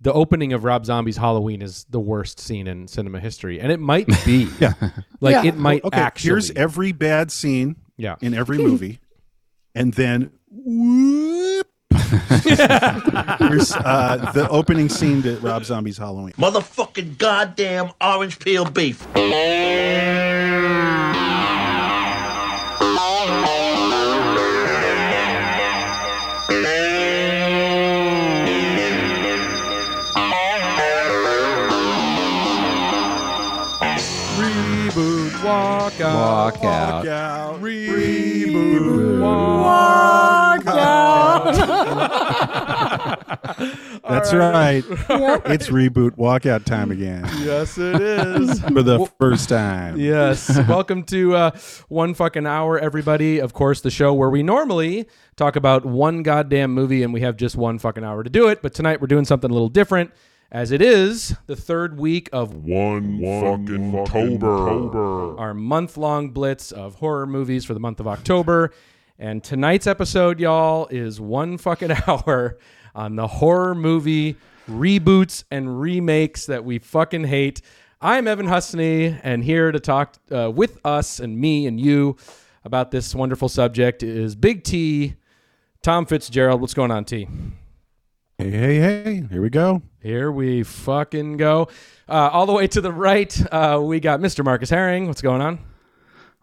the opening of Rob Zombie's Halloween is the worst scene in cinema history, and it might be. Yeah. like Yeah. it might Okay, actually. here's every bad scene yeah. in every movie, and then whoop. here's uh, the opening scene to Rob Zombie's Halloween. Motherfucking goddamn orange peel beef. Out, Walk out. Walk out. reboot, Walk out. That's right. It's reboot walkout time again Yes, it is. for the first time. Yes. Welcome to uh, One Fucking Hour, everybody. Of course, the show where we normally talk about one goddamn movie and we have just one fucking hour to do it. But tonight we're doing something a little different, as it is the third week of One, fucking October. our month long blitz of horror movies for the month of October. And tonight's episode, y'all, is one fucking hour on the horror movie reboots and remakes that we fucking hate. I'm Evan Husney, and here to talk uh, with us and me and you about this wonderful subject is Big T, Tom Fitzgerald. What's going on, T? Hey, hey, hey. Here we go. Here we fucking go. Uh, all the way to the right, uh, we got Mr. Marcus Herring. What's going on?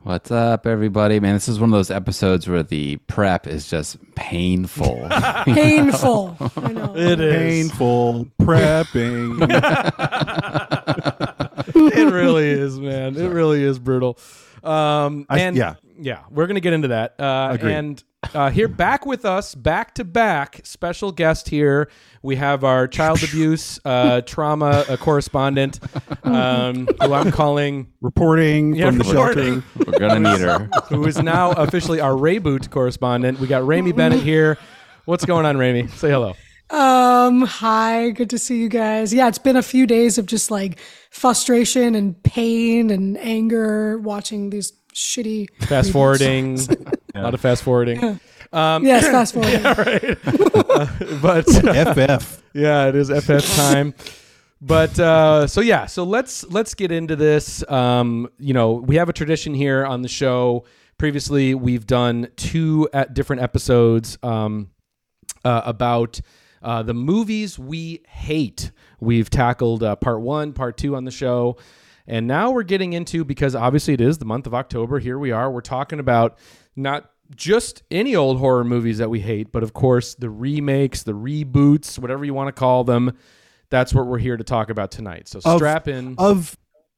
What's up, everybody? Man, this is one of those episodes where the prep is just painful. Painful. I know. It Painful prepping. it really is, man. It really is brutal. Um, I- and yeah. yeah, we're gonna get into that. Uh, Agreed. and uh, here, back with us, back to back, special guest here. We have our child abuse uh, trauma uh, correspondent, um, who I'm calling, Reporting Yeah, from the shelter. We're gonna need her. who is now officially our reboot correspondent. We got Rémy Bennett here. What's going on, Rémy? Say hello. Um, hi, good to see you guys. Yeah, it's been a few days of just like frustration and pain and anger watching these shitty Fast forwarding, a lot of fast forwarding. Um, Yes, fast forward. but FF. yeah, it is FF time. But uh, so yeah, so let's let's get into this. Um, you know, we have a tradition here on the show. Previously, we've done two at different episodes um, uh, about uh, the movies we hate. We've tackled uh, part one, part two on the show. And now we're getting into, because obviously it is the month of October, here we are. We're talking about not just any old horror movies that we hate, but of course the remakes, the reboots, whatever you want to call them. That's what we're here to talk about tonight. So Of- strap in. Of,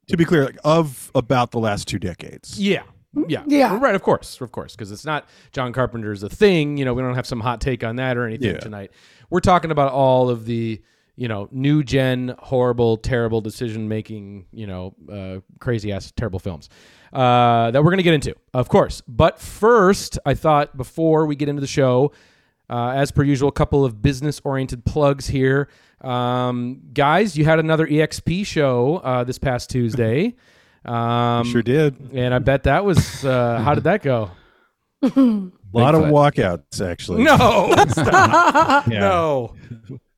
to be clear, like, of about the last two decades. Yeah. Yeah. Yeah. Right, of course. Of course. Because it's not John Carpenter's a thing. You know, we don't have some hot take on that or anything Yeah. tonight. We're talking about all of the, you know, new gen, horrible, terrible decision making, you know, uh, crazy ass, terrible films uh, that we're going to get into, of course. But first, I thought before we get into the show, uh, as per usual, a couple of business oriented plugs here. Um, guys, you had another EXP show uh, this past Tuesday. Um, Sure did. and I bet that was uh, how did that go? A lot of walkouts, actually. No, stop. Yeah. no.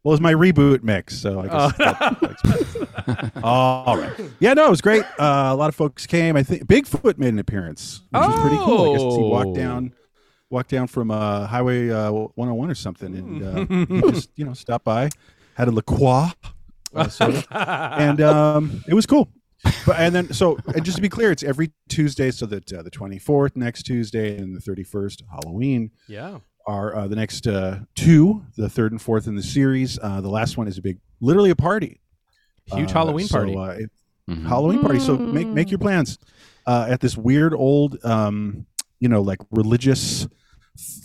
Well, it's my reboot mix, so I guess. that- All right. Yeah, no, it was great. Uh, a lot of folks came. I think Bigfoot made an appearance, which was pretty cool. I guess he Oh. walked down, walked down from uh, Highway uh, 101 or something, and uh, he just you know stopped by, had a La Croix, uh, soda, and um, it was cool. But and then so and just to be clear, it's every Tuesday, so that uh, the 24th next Tuesday and the 31st Halloween Yeah. Are uh, the next uh, two, the third and fourth in the series. Uh, the last one is a big, literally a party, Huge Uh, Halloween so, party. uh, it- Mhm. Halloween party. So make make your plans uh, at this weird old, um, you know, like religious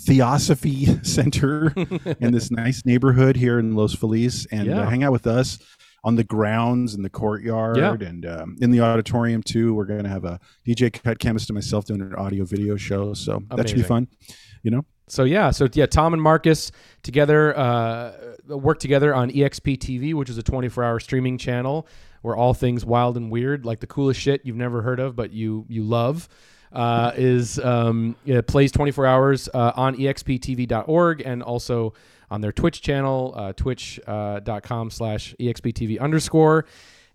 theosophy center in this nice neighborhood here in Los Feliz, and Yeah. uh, hang out with us on the grounds in the courtyard Yeah. and um, in the auditorium too. We're going to have a DJ Cut Chemist and myself doing an audio video show, so that should be fun. You know, So yeah, so yeah, Tom and Marcus together uh, work together on EXP TV, which is a 24-hour streaming channel where all things wild and weird, like the coolest shit you've never heard of but you you love, uh, is um, plays 24 hours uh, on exptv.org and also on their Twitch channel, uh, twitch.com slash exptv underscore.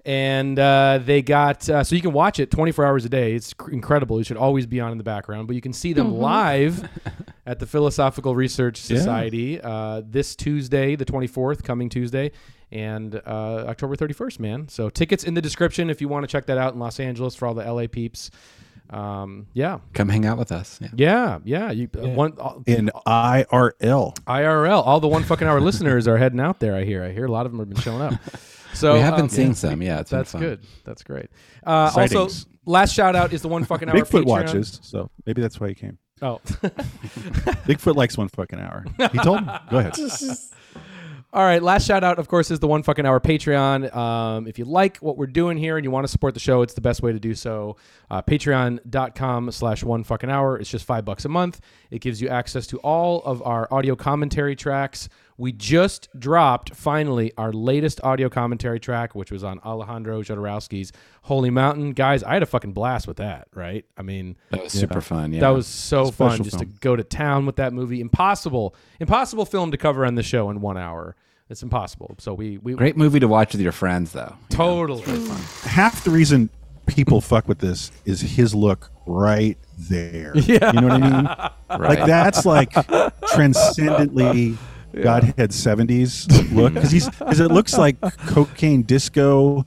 And uh, they got, uh, so you can watch it 24 hours a day. It's cr- incredible. It should always be on in the background, but you can see them live at the Philosophical Research Society uh, this Tuesday, the 24th, coming Tuesday, and uh, October 31st, man. So tickets in the description if you want to check that out in Los Angeles for all the LA peeps. Um, yeah, Come hang out with us. Yeah. yeah, yeah. You uh, one uh, in IRL. IRL. All the one fucking hour listeners are heading out there. I hear. I hear a lot of them have been showing up. So we have been um, seeing some. Yeah, it's been That's fun. good. That's great. Uh, also, last shout out is the one fucking hour Bigfoot Patreon. watches, so maybe that's why he came. Oh, Bigfoot likes one fucking hour. He told me. Go ahead. All right, last shout out, of course, is the one fucking hour Patreon. Um, if you like what we're doing here and you want to support the show, it's the best way to do so. Uh, Patreon.com slash one fucking hour. It's just five bucks a month. It gives you access to all of our audio commentary tracks. We just dropped finally our latest audio commentary track, which was on Alejandro Jodorowsky's Holy Mountain. Guys, I had a fucking blast with that, right? I mean, That was super fun. Yeah. that was so fun Special just to go to town with that movie. Impossible, impossible film to cover on the show in one hour. It's impossible. So we we great movie to watch with your friends, though. totally. Fun. Half the reason people fuck with this is his look right there. Yeah. You know what I mean? Like that's like transcendently Godhead 70s look because he's because it looks like cocaine disco,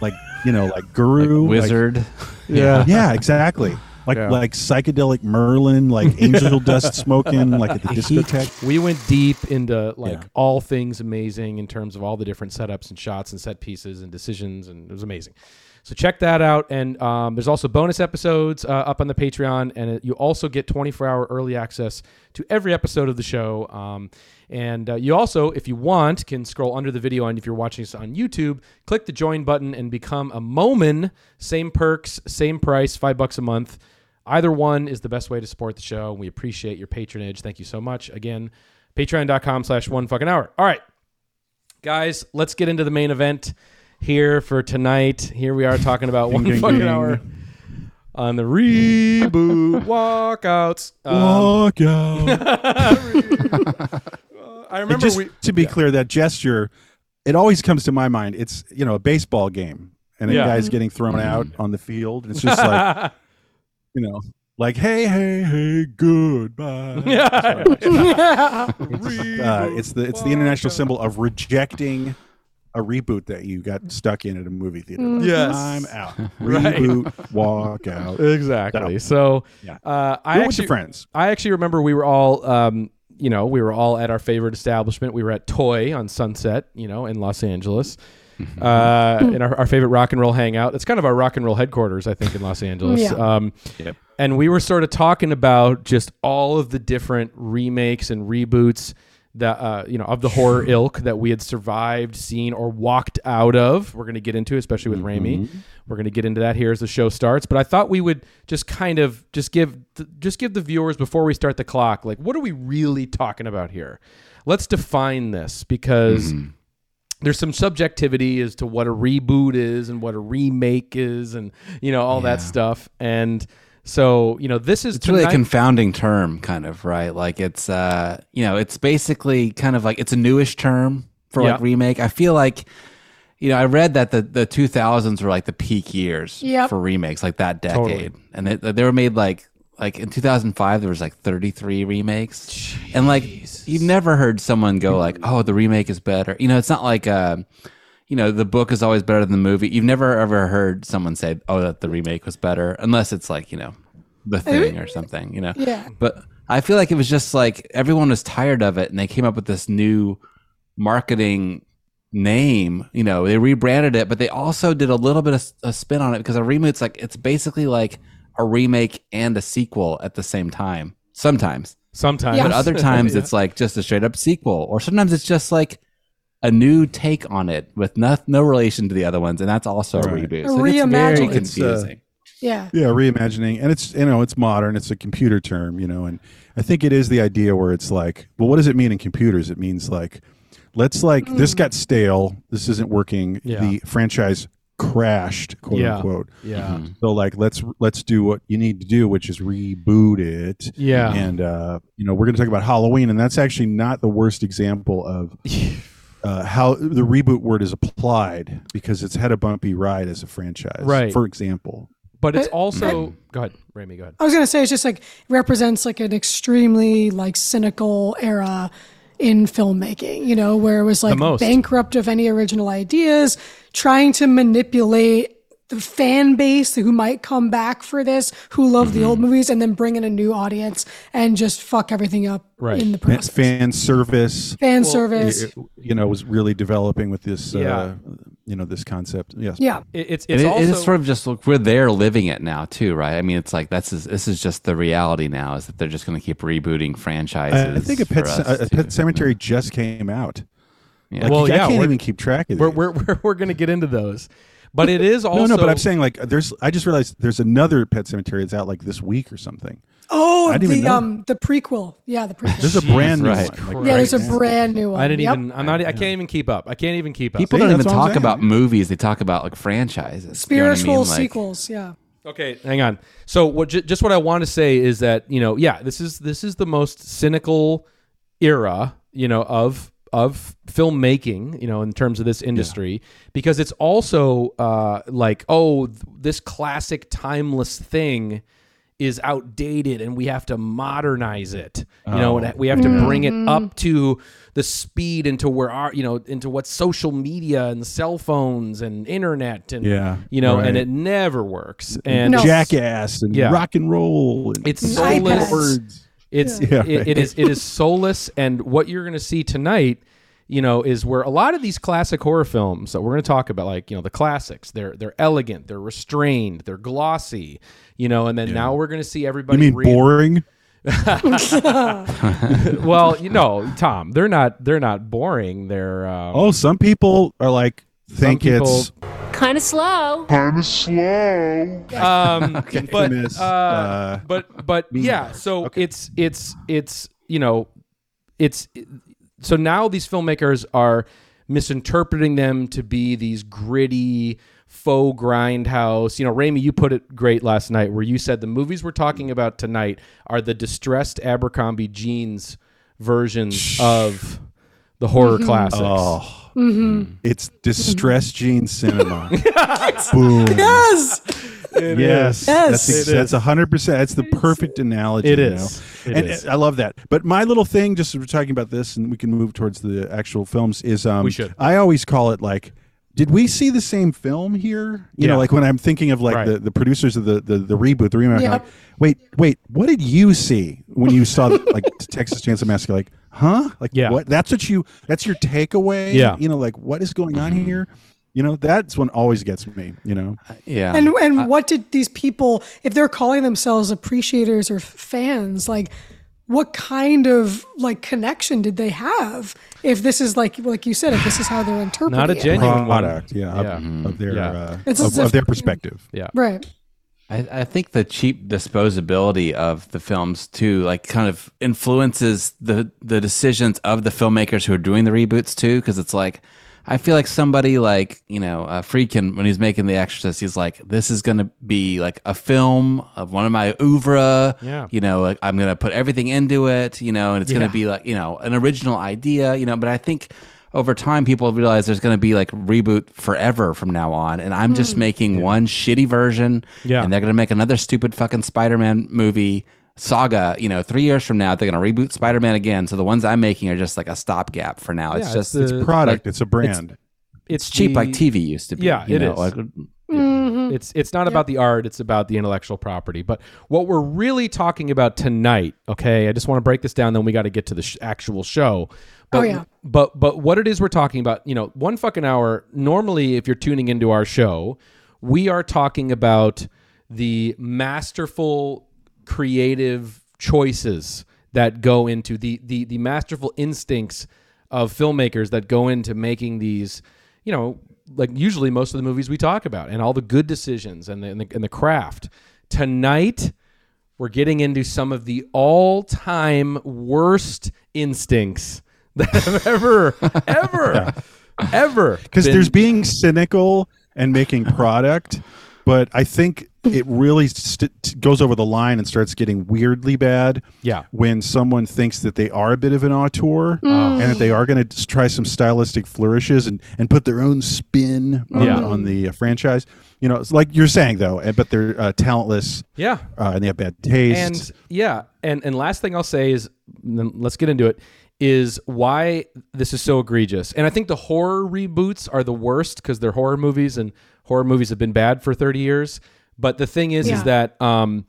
like you know, like guru like- Wizard. Yeah. yeah, exactly. Like Yeah. like psychedelic Merlin, like angel dust smoking, like at the discotheque. We went deep into like Yeah. all things amazing in terms of all the different setups and shots and set pieces and decisions, and it was amazing. So check that out. And um, there's also bonus episodes uh, up on the Patreon, and it, you also get 24 hour early access to every episode of the show. Um, and uh, you also, if you want, can scroll under the video, and if you're watching this on YouTube, click the join button and become a Moman. Same perks, same price, five bucks a month. Either one is the best way to support the show. We appreciate your patronage. Thank you so much. Again, patreon.com slash one fucking hour. All right, guys, let's get into the main event here for tonight. Here we are talking about one ding, fucking ding. hour on the reboot walkouts. Um, Walk out. I remember just we. to be clear, that gesture, it always comes to my mind. It's you know a baseball game, and a Yeah. guy's getting thrown out on the field. And it's just like you know, like hey, hey, hey, goodbye. yeah. Uh, it's the it's the international symbol of rejecting a reboot that you got stuck in at a movie theater. Like, Yes. I'm out. Right. Reboot, walk out. Exactly. So, Yeah. uh, I Go with actually, your friends. I actually remember we were all, um, you know, we were all at our favorite establishment. We were at Toy on Sunset, you know, in Los Angeles. Uh, in our, our favorite rock and roll hangout. It's kind of our rock and roll headquarters, I think, in Los Angeles. Yeah. Um, Yep. and we were sort of talking about just all of the different remakes and reboots that uh, you know of the horror ilk that we had survived, seen, or walked out of. We're going to get into, especially with Rémy. We're going to get into that here as the show starts. But I thought we would just kind of just give just give the viewers before we start the clock, like what are we really talking about here? Let's define this because there's some subjectivity as to what a reboot is and what a remake is and you know all that stuff and so you know this is It's really a confounding term, kind of, right? Like it's, uh, you know, it's basically kind of like it's a newish term for like remake. I feel like, you know, I read that the the 2000s were like the peak years Yep. for remakes, like that Totally. decade, and they, they were made like like in 2005 there was like 33 remakes, and like you've never heard someone go like, oh, the remake is better. You know, it's not like. Uh, you know, the book is always better than the movie. You've never ever heard someone say, "Oh, that the remake was better," unless it's like you know, the thing or something. You know. Yeah. But I feel like it was just like everyone was tired of it, and they came up with this new marketing name. You know, they rebranded it, but they also did a little bit of a spin on it because a reboot's like it's basically like a remake and a sequel at the same time. Sometimes, sometimes Yeah. but other times it's like just a straight up sequel, or sometimes it's just like a new take on it with no, no relation to the other ones, and that's also a Right. reboot. A So it's very reimagining. It's, uh. Yeah. Yeah, reimagining, and it's you know it's modern. It's a computer term, you know, and I think it is the idea where it's like, well, what does it mean in computers? It means like, let's like this got stale. This isn't working. Yeah. The franchise crashed, quote Yeah. unquote. Yeah. So like let's let's do what you need to do, which is reboot it. Yeah. And uh, you know, we're gonna talk about Halloween, and that's actually not the worst example of uh, how the reboot word is applied because it's had a bumpy ride as a franchise. Right. For example. But it's But- also go ahead, Rémy, go ahead. I was gonna say it's just like represents like an extremely like cynical era in filmmaking, you know, where it was like bankrupt of any original ideas, trying to manipulate the fan base who might come back for this, who love the Mm-hmm. old movies, and then bring in a new audience and just fuck everything up Right. in the Fan- process. Fan service. Fan service. it- you know, was really developing with this, Yeah. uh, you know, this concept. Yes. yeah. It, it's it's it, also it is sort of just look, we're there living it now too, right? I mean, it's like that's is, this is just the reality now is that they're just going to keep rebooting franchises. I, I think a pet, us Ce- a, Pet Sematary just came out. Yeah. Like, Well, I yeah, can't even keep track of we're these. we're we're, we're going to get into those. But it is also no, no, but I'm saying like there's. I just realized there's another Pet Sematary that's out like this week or something. Oh, I didn't even the know. um the prequel. Yeah, the prequel. There's a brand new right. one. Like, yeah, there's a brand new one. I didn't Yep. even I'm not I can't even keep up. I can't even keep up. People See, don't even that's what I'm talk about movies; they talk about like franchises. You know I spiritual mean? Like, sequels. Yeah. Okay, hang on. So what? Ju- just what I want to say is that you know, yeah, this is this is the most cynical era, you know, of of filmmaking, you know, in terms of this industry, because it's also uh, like, oh, th- this classic timeless thing is outdated and we have to modernize it you know and we have to bring it up to the speed into where our you know into what social media and cell phones and internet and Yeah, you know and it never works and No. Jackass and Yeah. rock and roll. And it's iPads. soulless it's Yeah, it- it is it is soulless and what you're going to see tonight you know is where a lot of these classic horror films that we're going to talk about like you know the classics they're they're elegant they're restrained they're glossy you know and then now we're going to see everybody. you mean re- boring? well you know tom they're not they're not boring they're um, Oh, some people are like think people- it's Kind of slow. Kind of slow. Um but uh, uh, but but yeah so it's it's it's you know it's so now these filmmakers are misinterpreting them to be these gritty faux grindhouse. You know Rémy, you put it great last night where you said the movies we're talking about tonight are the distressed Abercrombie jeans versions of the horror classics. Oh, Mm-hmm. it's distress jean cinema. Boom. Yes. Yes, Yes. that's It that's a hundred percent. That's the perfect analogy. It you know? It and is. I love that. But my little thing, just as we're talking about this, and we can move towards the actual films, is um, We should. I always call it like. Did we see the same film here? You Yeah. know, like when I'm thinking of like Right. the, the producers of the, the, the reboot, the remake. Yep. Like, wait, wait, what did you see when you saw like Texas Chainsaw Massacre? Like, huh? Like, Yeah. what? That's what you. That's your takeaway. Yeah. You know, like what is going on here? You know, that's one always gets me. You know. Uh, yeah. And and uh, what did these people, if they're calling themselves appreciators or fans, like what kind of like connection did they have? If this is like like you said, if this is how they're interpreting Not a it? genuine one. product, yeah, of- Yeah. Of, their mm-hmm. Yeah. uh, of, as of their perspective. yeah right? I, I think the cheap disposability of the films too, like, kind of influences the the decisions of the filmmakers who are doing the reboots too. Because it's like, I feel like somebody like you know uh, Friedkin when he's making The Exorcist, he's like, this is going to be like a film of one of my oeuvre. Yeah. You know, like, I'm going to put everything into it. You know, and it's going to be like you know an original idea. You know, but I think. Over time, people realize there's going to be like reboot forever from now on, and I'm just hmm. making one shitty version, Yeah. and they're going to make another stupid fucking Spider-Man movie saga. You know, three years from now, they're going to reboot Spider-Man again. So the ones I'm making are just like a stopgap for now. It's Yeah, just it's it's, the- Product, it's a brand. it's cheap the- like TV used to be. Yeah, you it know, is. like- mm-hmm. It's it's not about the art, it's about the intellectual property. But what we're really talking about tonight, okay? I just want to break this down then we got to get to the sh- actual show. Oh, but, Oh, yeah. But but what it is we're talking about, you know, one fucking hour normally if you're tuning into our show, we are talking about the masterful creative choices that go into the the the masterful instincts of filmmakers that go into making these, you know, like usually most of the movies we talk about and all the good decisions and the, and the, and the craft. Tonight, we're getting into some of the all-time worst instincts that have ever, ever, ever. Because there's being cynical and making product, but I think it really st- goes over the line and starts getting weirdly bad. Yeah. when someone thinks that they are a bit of an auteur and that they are going to try some stylistic flourishes and and put their own spin on, Yeah. on the uh, franchise. You know, it's like you're saying though, eh, but they're uh, talentless Yeah. uh, and they have bad taste. And yeah, and and last thing I'll say is, then let's get into it. Is why this is so egregious, and I think the horror reboots are the worst because they're horror movies, and horror movies have been bad for thirty years. But the thing is, Yeah. is that um,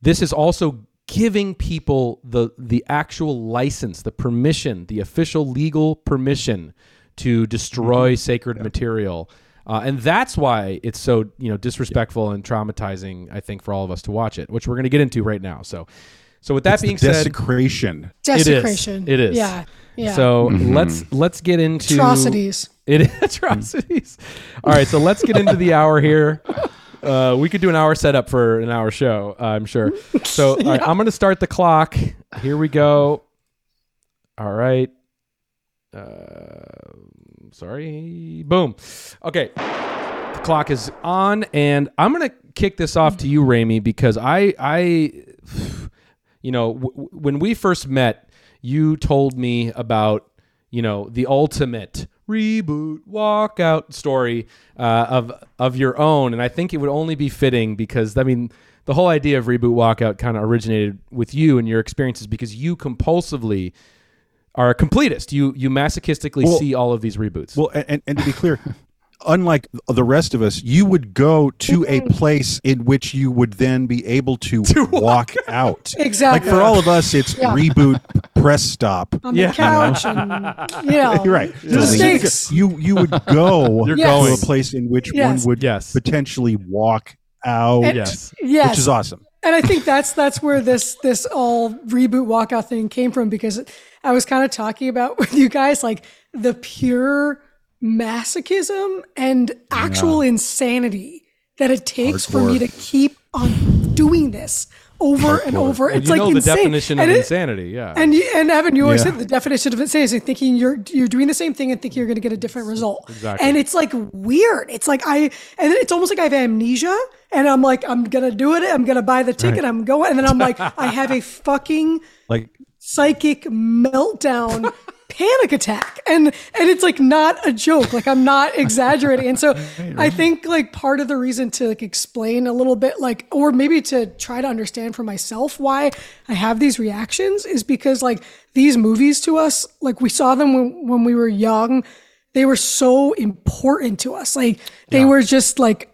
this is also giving people the the actual license, the permission, the official legal permission to destroy sacred material. Uh, and that's why it's so you know disrespectful and traumatizing. I think for all of us to watch it, which we're going to get into right now. So, so with that It's the being said, desecration. Desecration. It is. Yeah. Yeah. so let's let's get into atrocities. It is atrocities. All right, so let's get into the hour here. Uh, we could do an hour setup for an hour show, I'm sure. So all right, I'm going to start the clock. Here we go. All right. Uh, sorry. Boom. Okay. The clock is on, and I'm going to kick this off to you, Rémy, because I, I, you know, w- when we first met, you told me about, you know, the ultimate reboot walkout story uh, of of your own, and I think it would only be fitting because I mean. The whole idea of reboot walkout kind of originated with you and your experiences because you compulsively are a completist. You you masochistically Well- see all of these reboots. Well, and, and, and to be clear, unlike the rest of us, you would go to a mm-hmm. place in which you would then be able to, walk out. Exactly. Like for all of us, it's Yeah. reboot press stop. on Yeah. the couch and you know You're right. the So stakes. You you would go You're to going. a place in which Yes. one would Yes. potentially walk out. yes. Yes. Which is awesome. and I think that's that's where this this all reboot walkout thing came from because I was kind of talking about with you guys like the pure masochism and actual insanity that it takes for me to keep on doing this over and over. Well, it's you like know the insane. definition of And it- insanity, yeah. And you, and Evan, you always Yeah. said the definition of insanity is thinking you're you're doing the same thing and thinking you're going to get a different result. Exactly. And it's like weird. It's like I and it's almost like I have amnesia, and I'm like I'm gonna do it. I'm gonna buy the ticket. I'm going, and then I'm like I have a fucking Like psychic meltdown. panic attack. And and it's like not a joke. Like i'm not exaggerating. And so i think like part of the reason to like explain a little bit like or maybe to try to understand for myself why i have these reactions is because like these movies to us like we saw them when, when we were young. They were so important to us. Like they were just like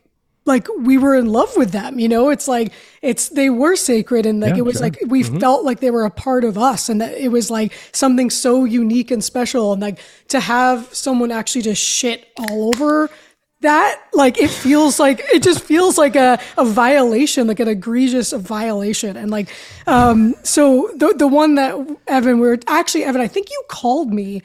like we were in love with them you know? It's like it's they were sacred and like it was like we felt like they were a part of us and that it was like something so unique and special and like to have someone actually just shit all over that like it feels like it just feels like a, a violation like an egregious violation. And like um so the the one that evan we were actually evan i think you called me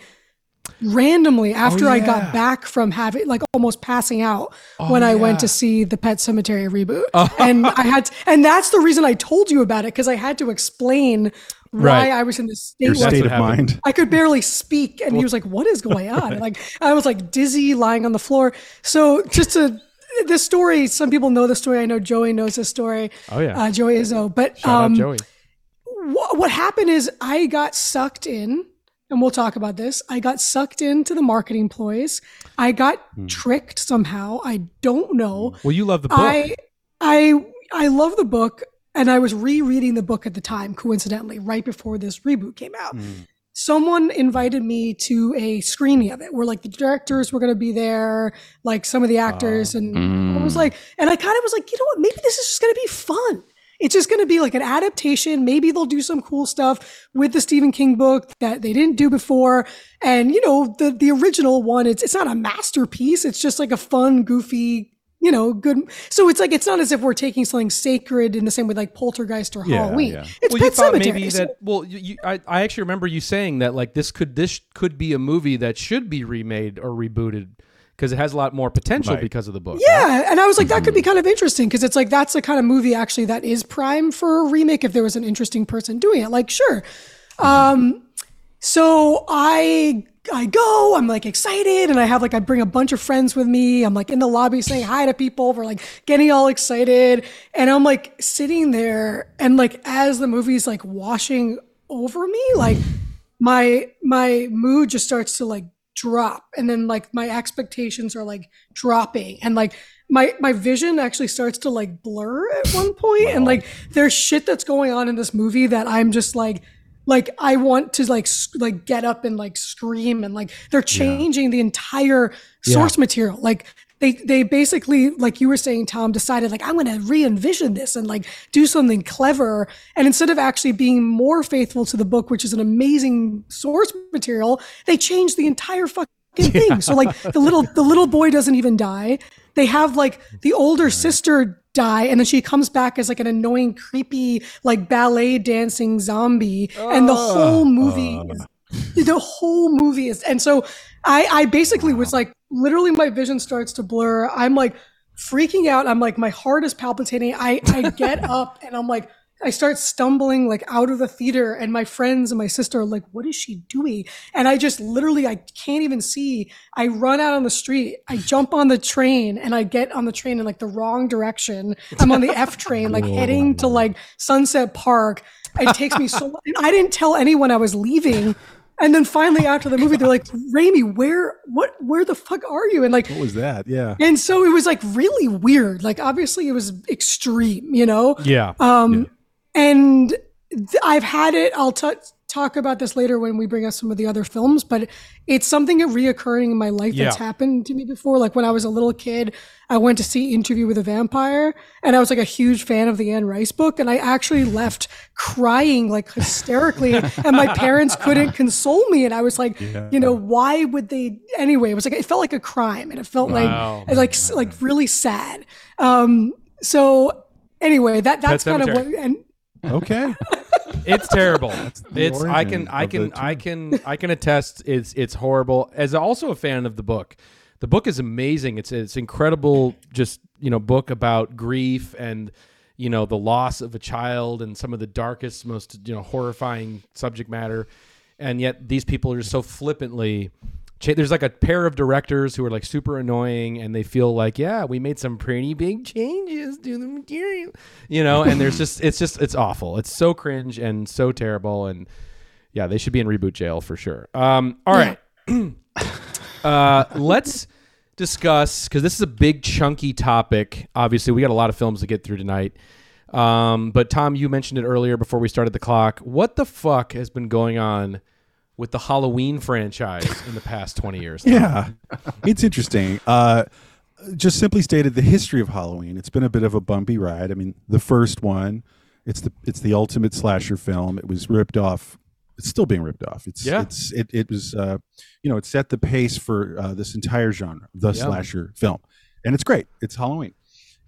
randomly after I got back from having like almost passing out when I went to see the Pet Sematary reboot. And I had and that's the reason I told you about it because I had to explain why Right. I was in this state your state of happened. mind. I could barely speak and he was like what is going on? And, like I was like dizzy lying on the floor. So just to this story, some people know the story. I know Joey knows the story. Oh, yeah. uh, Joey Izzo. But Shout um, out Joey. what, what happened is I got sucked in, and we'll talk about this. I got sucked into the marketing ploys. I got hmm. tricked somehow. I don't know. Hmm. Well, you love the book. I I I love the book, and I was rereading the book at the time, coincidentally, right before this reboot came out. Hmm. Someone invited me to a screening of it where like the directors were going to be there, like some of the actors, ah. and I was like, and I kind of was like, you know what? Maybe this is just going to be fun. It's just going to be like an adaptation. Maybe they'll do some cool stuff with the Stephen King book that they didn't do before. And you know, the the original one, it's it's not a masterpiece. It's just like a fun, goofy, you know, good. So it's like it's not as if we're taking something sacred in the same way like Poltergeist or Halloween. yeah. It's well, Pet you thought Cemetery. maybe that. Well, you, you, I, I actually remember you saying that like this could this could be a movie that should be remade or rebooted because it has a lot more potential Right. because of the book. Yeah, and I was like, that could be kind of interesting because it's like that's the kind of movie actually that is prime for a remake if there was an interesting person doing it. Like, sure. Um, so I I go, I'm like excited, and I have like I bring a bunch of friends with me. I'm like in the lobby saying hi to people. We're like getting all excited, and I'm like sitting there, and like as the movie's like washing over me, like my my mood just starts to like drop, and then like my expectations are like dropping, and like my my vision actually starts to like blur at one point, and like there's shit that's going on in this movie that I'm just like like I want to like s- like get up and like scream and like they're changing the entire source material. Like they they basically like you were saying, Tom decided like I'm going to re-envision this and like do something clever. And instead of actually being more faithful to the book, which is an amazing source material, they changed the entire fucking thing. So like the little the little boy doesn't even die. They have like the older sister die and then she comes back as like an annoying creepy like ballet dancing zombie and the oh. whole movie oh. is, the whole movie is and so I I basically was like literally my vision starts to blur. I'm like freaking out. I'm like my heart is palpitating. I I get up and I'm like I start stumbling like out of the theater and my friends and my sister are like, what is she doing? And I just literally, I can't even see. I run out on the street. I jump on the train and I get on the train in like the wrong direction. I'm on the F train, like heading to like Sunset Park. It takes me so long. And I didn't tell anyone I was leaving. And then finally after the movie, they're like, Rémy, where, what, where the fuck are you? And like, What was that? Yeah. and so it was like really weird. Like obviously it was extreme, you know? Yeah. Um, and th- I've had it. I'll t- talk about this later when we bring up some of the other films, but it's something reoccurring in my life that's happened to me before. Like when I was a little kid, I went to see Interview with a Vampire, and I was like a huge fan of the Anne Rice book, and I actually left crying like hysterically, and my parents couldn't console me, and I was like, you know, why would they? Anyway, it was like it felt like a crime, and it felt Wow. like like like really sad. Um, so anyway, that that's kind of what and Okay. it's terrible. it's I can I can I can I can attest it's it's horrible. As also a fan of the book. The book is amazing. It's it's incredible just, you know, book about grief and you know, the loss of a child and some of the darkest most, you know, horrifying subject matter. And yet these people are just so flippantly there's like a pair of directors who are like super annoying and they feel like yeah we made some pretty big changes to the material you know and there's just it's just it's awful. It's so cringe and so terrible. And yeah they should be in reboot jail for sure. Um all right. Uh let's discuss because this is a big chunky topic. Obviously we got a lot of films to get through tonight. Um but tom you mentioned it earlier before we started the clock. What the fuck has been going on with the Halloween franchise in the past 20 years. Yeah, it's interesting. Uh, just simply stated, the history of Halloween. It's been a bit of a bumpy ride. I mean, the first one, it's the it's the ultimate slasher film. It was ripped off. It's still being ripped off. It's Yeah. it's it it was uh, you know it set the pace for uh, this entire genre, the Yeah. slasher film, and it's great. It's Halloween.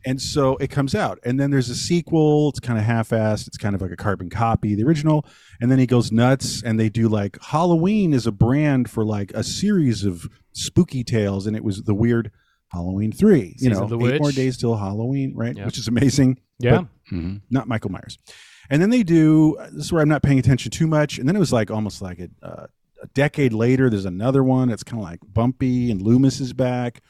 And so it comes out, and then there's a sequel. It's kind of half-assed. It's kind of like a carbon copy the original. And then he goes nuts, and they do like Halloween is a brand for like a series of spooky tales, and it was the weird Halloween three. You Season know, of the eight more days till Halloween, right? Yep. Which is amazing. Yeah. but not Michael Myers. And then they do this is where I'm not paying attention too much. And then it was like almost like a, uh, a decade later. There's another one. It's kind of like bumpy, and Loomis is back.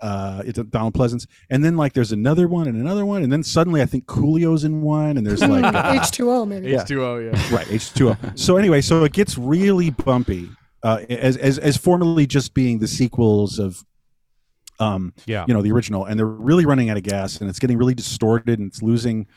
Uh, it's Donald Pleasence, and then like there's another one and another one, and then suddenly I think Coolio's in one, and there's like uh, H2O maybe. H2O, yeah. right H2O. so anyway, so it gets really bumpy uh, as as as formerly just being the sequels of um Yeah. you know the original and they're really running out of gas and it's getting really distorted and it's losing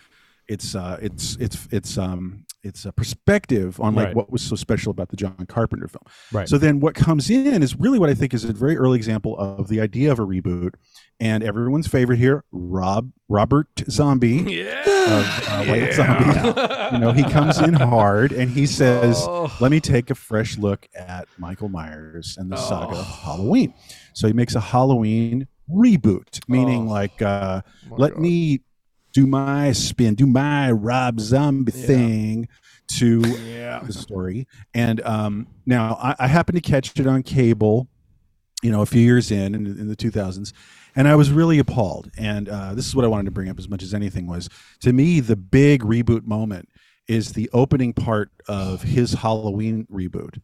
its uh its its its um its a perspective on like Right. what was so special about the John Carpenter film. Right. So then what comes in is really what I think is a very early example of the idea of a reboot and everyone's favorite here, Rob Robert Zombie yeah. of uh, White Zombie. you know, he comes in hard and he says, Oh. "Let me take a fresh look at Michael Myers and the saga Oh. of Halloween." So he makes a Halloween reboot, meaning Oh. like, uh, "Let God. me do my spin, do my Rob Zombie Yeah. thing." To Yeah. the story, and um, now I, I happened to catch it on cable, you know, a few years in in, in the 2000s, and I was really appalled. And uh, this is what I wanted to bring up as much as anything was to me the big reboot moment is the opening part of his Halloween reboot,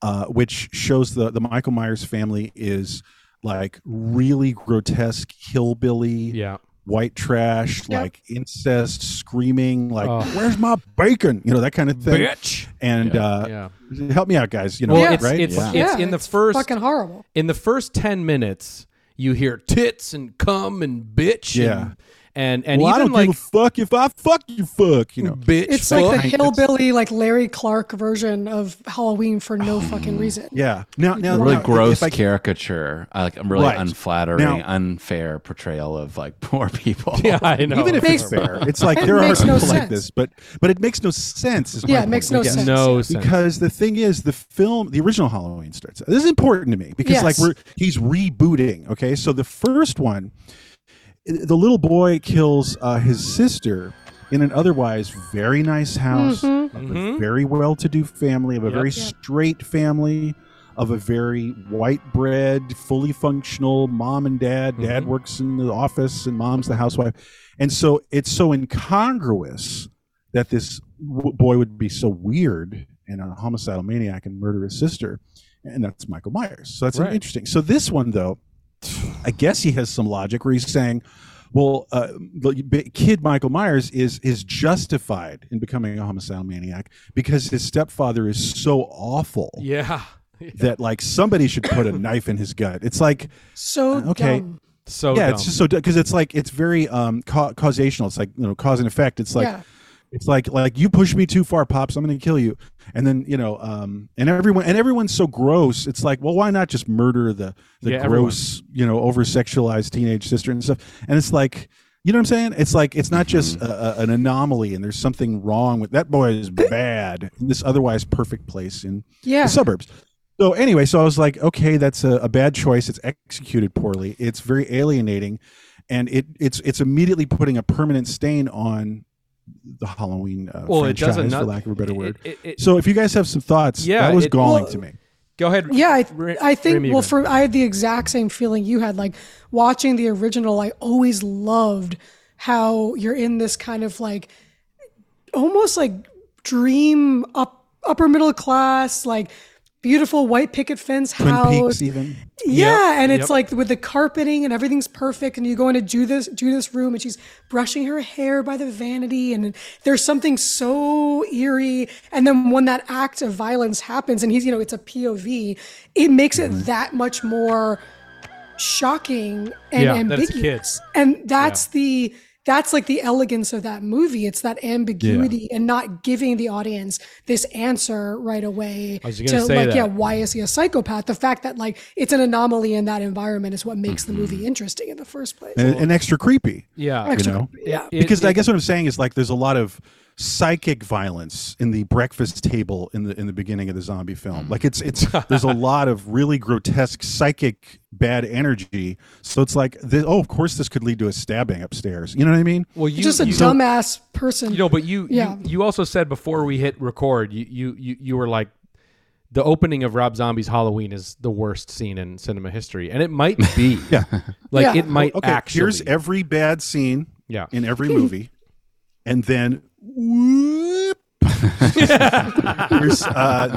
uh, which shows the the Michael Myers family is like really grotesque hillbilly Yeah. White trash, Yep. like incest, screaming, like Oh. "Where's my bacon?" You know that kind of thing. Bitch. And uh, Yeah. help me out, guys. You know, Well, it's right? it's Yeah. it's yeah, in the it's first fucking horrible. in the first 10 minutes you hear tits and cum and bitch Yeah. and and, and well, I don't like give a fuck if I fuck you, fuck. You know, bitch It's like the hillbilly, like Larry Clark version of Halloween for no oh, fucking reason. yeah. Now, now, really now, gross if I- caricature, like a really Right. unflattering, Now- unfair portrayal of like poor people. yeah i know even if it's fair, it's like It there are makes no people like this, but but it makes no sense. Yeah, it makes no sense. no sense because the thing is the film the original halloween starts this is important to me because like we're he's rebooting okay so the first one the little boy kills uh, his sister in an otherwise very nice house Mm-hmm. of Mhm. a very well-to-do family of a Yep. very Yep. straight family of a very white bread fully functional mom and dad dad Mhm. works in the office and mom's the housewife and so it's so incongruous that this w- boy would be so weird and a homicidal maniac and murder his sister and that's michael myers so that's Right. interesting so this one though i guess he has some logic where he's saying well uh, the kid michael myers is is justified in becoming a homicidal maniac because his stepfather is so awful yeah that like somebody should put a knife in his gut it's like So Okay. dumb. so yeah dumb. it's just so because it's like it's very um ca- causational it's like you know cause and effect it's like yeah. It's like like you push me too far pops i'm gonna kill you. And then you know um and everyone and everyone's so gross it's like well why not just murder the the Yeah, everyone. gross you know over sexualized teenage sister and stuff? And it's like you know what i'm saying? It's like it's not just Mm-hmm. a, a, an anomaly and there's something wrong with that boy is bad in this otherwise perfect place in Yeah. the suburbs. So anyway so i was like okay that's a, a bad choice. It's executed poorly. It's very alienating. And it it's it's immediately putting a permanent stain on the halloween uh, well it franchise doesn't for lack of a better word it, it, so if you guys have some thoughts Yeah, that was it- galling Well, to me go ahead Yeah, I, Ra- I think. Remy, well, for I had the exact same feeling you had. Like watching the original, I always loved how you're in this kind of like almost like dream up upper middle class, like beautiful white picket fence twin house. peaks even Yeah, and it's yep. like with the carpeting and everything's perfect, and you go into Judith's Judith's room and she's brushing her hair by the vanity, and there's something so eerie. And then when that act of violence happens, and he's you know it's a POV, it makes it mm-hmm. that much more shocking and Yeah, ambiguous. kids. And that's the that's like the elegance of that movie. It's that ambiguity and not giving the audience this answer right away. I was to gonna say like, that. yeah, why is he a psychopath? The fact that like it's an anomaly in that environment is what makes the mm-hmm. movie interesting in the first place. and, and extra creepy yeah Extra- know? yeah. It- because it- i guess what i'm saying is like there's a lot of psychic violence in the breakfast table in the in the beginning of the zombie film hmm. like it's it's there's a lot of really grotesque psychic bad energy so it's like the, oh of course this could lead to a stabbing upstairs you know what i mean well you just a you, dumbass person. you know but you, Yeah. you you also said before we hit record you you you, you were like the opening of Rob Zombie's Halloween is the worst scene in cinema history, and it might be. Yeah. like Yeah. it might okay actually. here's every bad scene yeah, in every movie and then whoop uh,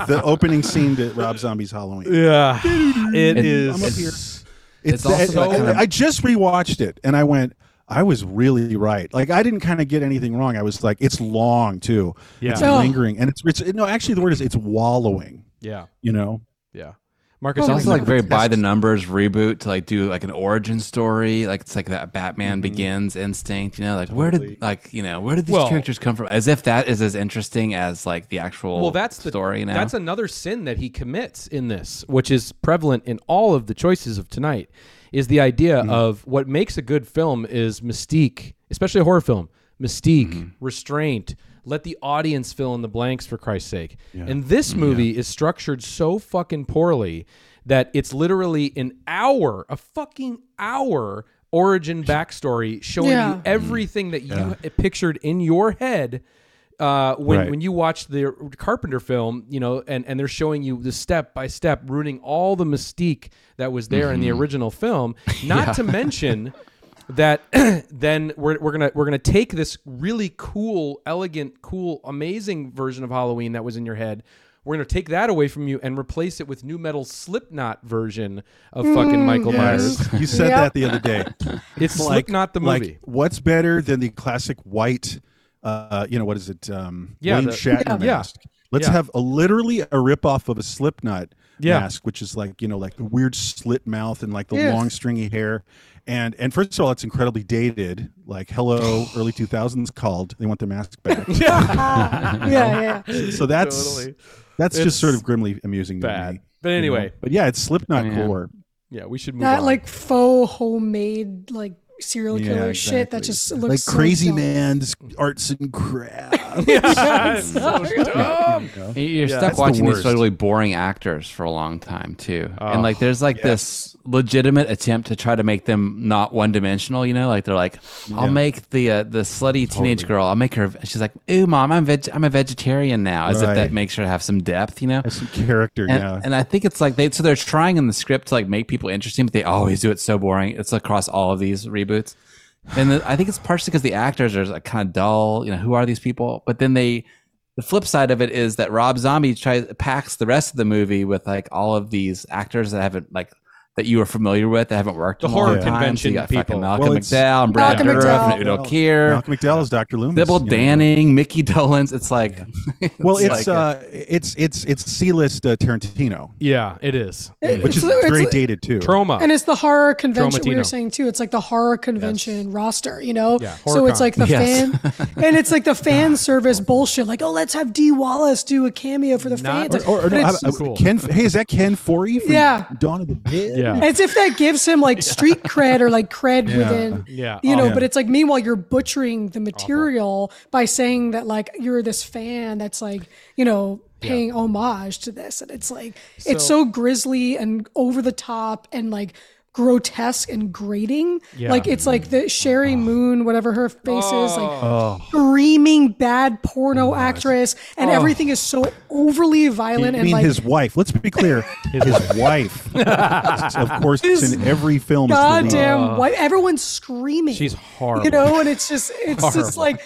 the opening scene to rob zombie's halloween yeah. It It- is. I'm up here. It's, It's, also I, kind of- I just rewatched it and I went, I was really right. Like I didn't kind of get anything wrong. I was like, it's long too. Yeah. It's Oh. lingering and it's, it's no. Actually, the word is it's wallowing. Yeah, You know. yeah. Marcus, It's also like very God. by the numbers reboot to like do like an origin story. Like it's like that Batman Mm-hmm. Begins instinct. You know, like where did like you know where did these Well- characters come from? As if that is as interesting as like the actual well, that's the story. Now That's another sin that he commits in this, which is prevalent in all of the choices of tonight. Is the idea Mm-hmm. of what makes a good film is mystique, especially a horror film. Mystique, Mm-hmm. restraint. Let the audience fill in the blanks for Christ's sake. And this movie is structured so fucking poorly that it's literally an hour, a fucking hour origin backstory showing Yeah. you everything that you pictured in your head uh, when Right. when you watch the Carpenter film, you know, and and they're showing you the step by step, ruining all the mystique that was there in the original film. Not to mention that then we're, we're gonna we're gonna take this really cool, elegant, cool, amazing version of Halloween that was in your head. we're gonna take that away from you and replace it with new metal Slipknot version of fucking Michael Myers. Yes. You said Yep. that the other day. It's like, Slipknot the like, movie. what's better than the classic white? Uh, you know what is it? Um, Yeah, William the- Shatner Yeah. mask. Let's Yeah. have a literally a rip off of a Slipknot Yeah. mask, which is like you know like the weird slit mouth and like the Yeah. long stringy hair. And and first of all, it's incredibly dated. Like Hello, early two thousands called. They want their mask back. yeah, yeah. so that's Totally. that's It's just sort of grimly amusing to bad. me. But you know? anyway, but yeah, it's Slipknot Oh, yeah. core. yeah, we should move That on. like faux homemade like serial Yeah, killer shit that just looks like so crazy dumb. man's arts and crafts. yeah, so. You're Yeah, stuck that's the watching these worst. totally boring actors for a long time too, Oh, and like there's like this legitimate attempt to try to make them not one dimensional. You know, like they're like, "I'll Yeah. make the uh, the slutty teenage girl. I'll make her." She's like, "Ooh, mom, I'm veg- I'm a vegetarian now," as if that makes her have some depth. You know, Has some character, and, yeah. and I think it's like they so they're trying in the script to like make people interesting, but they always do it so boring. It's across all of these reboots, and the, I think it's partially because the actors are like kind of dull. You know, who are these people? But then they, the flip side of it is that Rob Zombie tries packs the rest of the movie with like all of these actors that haven't like. That you are familiar with that haven't worked The in a horror time. So convention you got people. fucking Malcolm Well, it's- McDowell and Brad Malcolm Dourif McDowell. and Udo Kier, Malcolm McDowell is Dr. Loomis. Sybil you know. Danning, Mickey Dolenz. It's like, Well, it's like, uh, it's it's it's C-list uh, Tarantino, Yeah, it is. It- which is it's- it's- very dated too. Trauma. And it's the horror convention we were saying too. It's like the horror convention roster, you know. Yeah, so it's like the Yes. fan, and it's like the fan service bullshit. Like, oh, let's have Dee Wallace do a cameo for the Not- fans. Or, or But no, I- I- cool. Ken. Hey, is that Ken Foree from Yeah. Dawn of the Dead? yeah. As if that gives him like street cred or like cred within, Yeah. you know. Oh. But it's like meanwhile you're butchering the material by saying that like you're this fan that's like you know paying homage to this, and it's like it's so grisly and over the top and like grotesque and grating. Yeah. Like it's like the Sheri oh. Moon, whatever her face is, like Oh, oh. screaming bad porno actress, and oh. everything is so overly you violent and mean like his wife? Let's be clear, his, wife. of course, it's in every film. is the lead. goddamn white. Everyone's screaming. She's horrible. You know, and it's just it's just like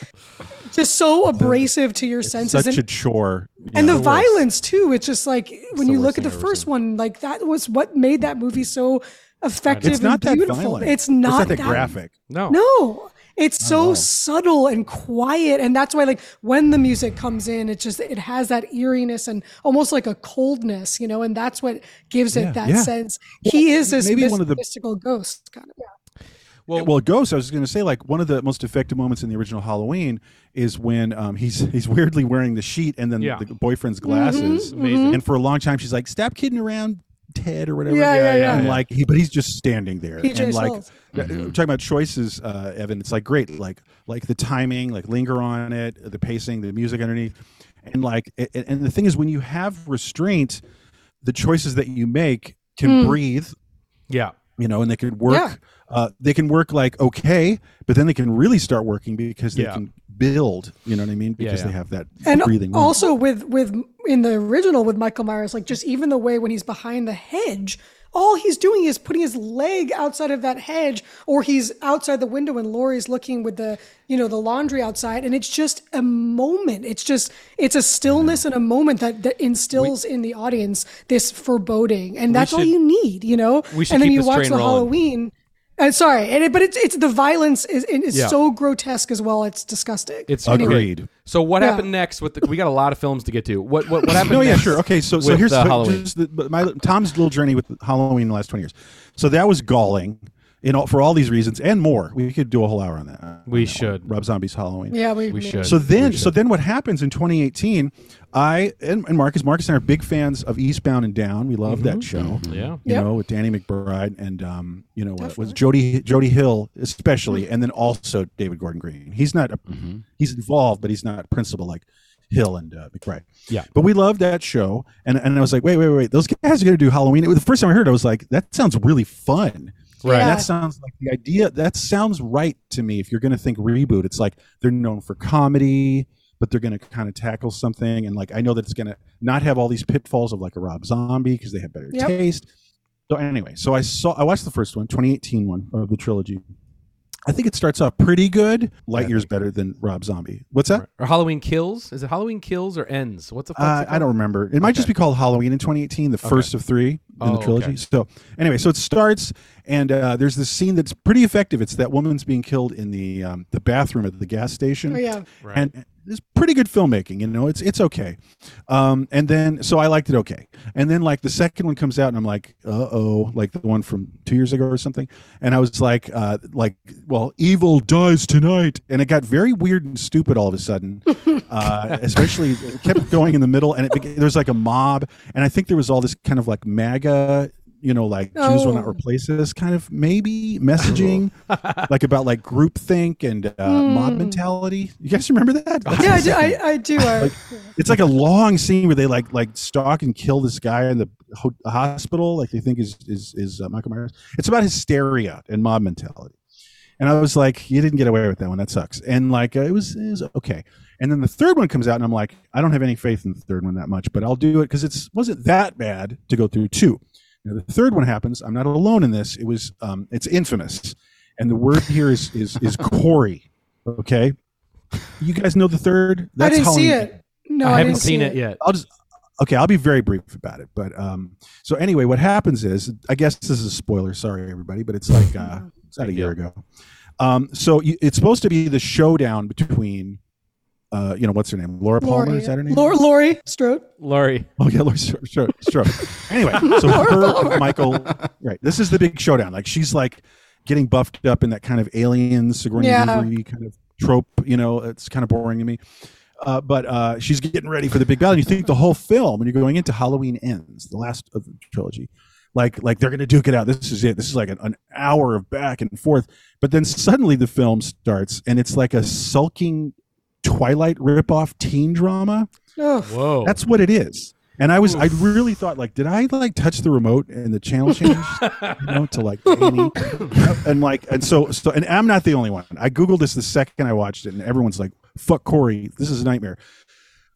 just so abrasive to your senses. Such And, a chore. you and know. the violence too. It's just like when the you look at the first seen. one, like that was what made that movie so effective It's not and that beautiful. violent. It's not, that graphic. No. No. It's so subtle and quiet, and that's why, like, when the music comes in, it just it has that eeriness and almost like a coldness, you know, and that's what gives it Yeah, that yeah. sense. he is this maybe mys- one of the- mystical ghost kind of. Yeah. Well, Well, Ghost. I was going to say, like one of the most effective moments in the original Halloween is when um, he's he's weirdly wearing the sheet and then Yeah. the boyfriend's glasses. Amazing. And for a long time, she's like, "Stop kidding around, Ted, or whatever." Yeah, yeah, yeah. And like, he, but he's just standing there. PJ and like, Souls. uh, talking about choices, uh, Evan. It's like great, like like the timing, like linger on it, the pacing, the music underneath, and like, a- a- and the thing is, when you have restraint, the choices that you make can breathe yeah. you know, and they can work. Yeah. Uh, they can work like okay, but then they can really start working because they Yeah. can build. You know what I mean? Because yeah. they have that and breathing. room. also with with in the original with Michael Myers, like just even the way when he's behind the hedge, all he's doing is putting his leg outside of that hedge, or he's outside the window and Laurie's looking with the you know the laundry outside, and it's just a moment. It's just it's a stillness and a moment that that instills in the audience this foreboding, and that's all you need, you know. we should and then keep you watch train the rolling. Halloween. Uh, sorry, and it, but it's it's the violence is is Yeah. so grotesque as well. It's disgusting. It's agreed. So what Yeah. happened next with the, we got a lot of films to get to. What what, what happened No, yeah, next sure. Okay, so so with, here's uh, so Halloween. just the, but my Tom's little journey with Halloween in the last twenty years. So that was galling, you know, for all these reasons and more. We could do a whole hour on that. on We that should. one. Rob Zombie's Halloween. yeah, we, We should. So then, We so then, what happens in 2018? I and, and Marcus, Marcus and I are big fans of Eastbound and Down. We love that show. Yeah. you Yep. know, with Danny McBride and um, you know, what was Jody Jody Hill especially, and then also David Gordon Green. He's not a, he's involved, but he's not principal like Hill and uh, McBride. Yeah. but we loved that show, and and I was like, wait, wait, wait, those guys are going to do Halloween. It was the first time I heard, it, I was like, that sounds really fun. Right. Yeah. That sounds like the idea. That sounds right to me. If you're going to think reboot, it's like they're known for comedy, but they're going to kind of tackle something. And like I know that it's going to not have all these pitfalls of like a Rob Zombie because they have better Yep. taste. So anyway, so I saw I watched the first one, 2018 one of the trilogy, I think it starts off pretty good. Light years better than Rob Zombie. What's that? Or Halloween Kills? Is it Halloween Kills or Ends? What's the fuck's Uh, I don't remember. It might just be called Halloween in 2018, the first of three in Oh, the trilogy. okay. So anyway, so it starts, and uh, there's this scene that's pretty effective. It's that woman's being killed in the um, the bathroom at the gas station. Oh, yeah. and it's pretty good filmmaking. You know, it's it's okay. Um, and then so I liked it okay. And then like the second one comes out, and I'm like, uh oh, like the one from two years ago or something. And I was like, uh, like, well, evil dies tonight, and it got very weird and stupid all of a sudden. uh, especially it kept going in the middle, and it there was like a mob, and I think there was all this kind of like MAGA. You know, like Jews will not Oh. replace this kind of maybe messaging, like about like groupthink and uh, mob mentality. You guys remember that? Hmm. Yeah, I do. I, I do. I, it's like a long scene where they like like stalk and kill this guy in the ho- hospital like they think is is is uh, michael myers it's about hysteria and mob mentality and i was like you didn't get away with that one that sucks and like uh, it was it was okay and then the third one comes out and i'm like i don't have any faith in the third one that much but i'll do it because it's wasn't that bad to go through two now, the third one happens i'm not alone in this it was um it's infamous and the word here is is is Corey. okay you guys know the third I didn't see it. No, I I, haven't seen see it yet. I'll just okay. I'll be very brief about it. But um, so anyway, what happens is, I guess this is a spoiler. Sorry, everybody, but it's like uh, it's not a year ago. Um, so you, it's supposed to be the showdown between, uh, you know, what's her name? Laura Palmer. Laurie, Is that her name? Laurie, Laurie Strode. Laurie. Oh yeah, Laurie Strode. Strode, Strode. anyway, so her, Michael, right? This is the big showdown. Like she's like getting buffed up in that kind of alien Sigourney Yeah. Kind of trope. You know, it's kind of boring to me. Uh, but uh, she's getting ready for the big battle. And you think the whole film, when you're going into Halloween Ends, the last of the trilogy, like like they're going to duke it out. This is it. This is like an, an hour of back and forth. But then suddenly the film starts, and it's like a sulking Twilight ripoff teen drama. Oh, Whoa. That's what it is. And I was, I really thought, like, did I like touch the remote and the channel changed, you know, to like and like, and so, so, and I'm not the only one. I googled this the second I watched it, and everyone's like, "Fuck Corey, this is a nightmare."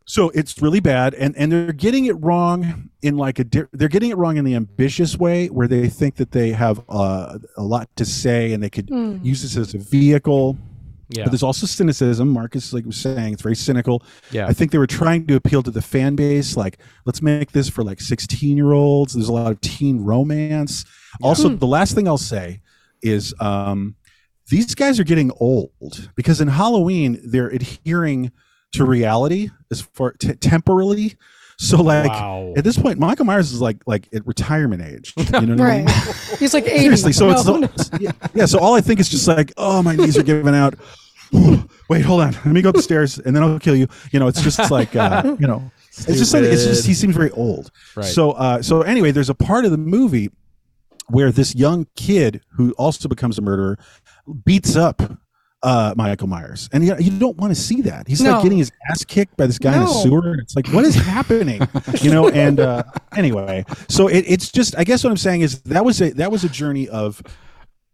So it's really bad, and and they're getting it wrong in like a di- they're getting it wrong in the ambitious way where they think that they have uh, a lot to say and they could use this as a vehicle. Yeah. But there's also cynicism. Marcus, like was saying, it's very cynical. Yeah. I think they were trying to appeal to the fan base. Like, let's make this for like 16 year olds. There's a lot of teen romance. Also, the last thing I'll say is um, these guys are getting old because in Halloween they're adhering to reality as far t- temporally. So like Wow. at this point, Michael Myers is like like at retirement age. You know what I mean? right. He's like 80. Seriously, so No, it's yeah, yeah. So all I think is just like, oh, my knees are giving out. Wait, hold on. Let me go up the stairs, and then I'll kill you. You know, it's just like, uh, you know, it's just something. It's just he seems very old. Right. So, uh, so anyway, there's a part of the movie where this young kid who also becomes a murderer beats up uh, Michael Myers, and you, you don't want to see that. He's No. like getting his ass kicked by this guy in a sewer, it's like, what is happening? you know. And uh, anyway, so it, it's just. I guess what I'm saying is that was a that was a journey of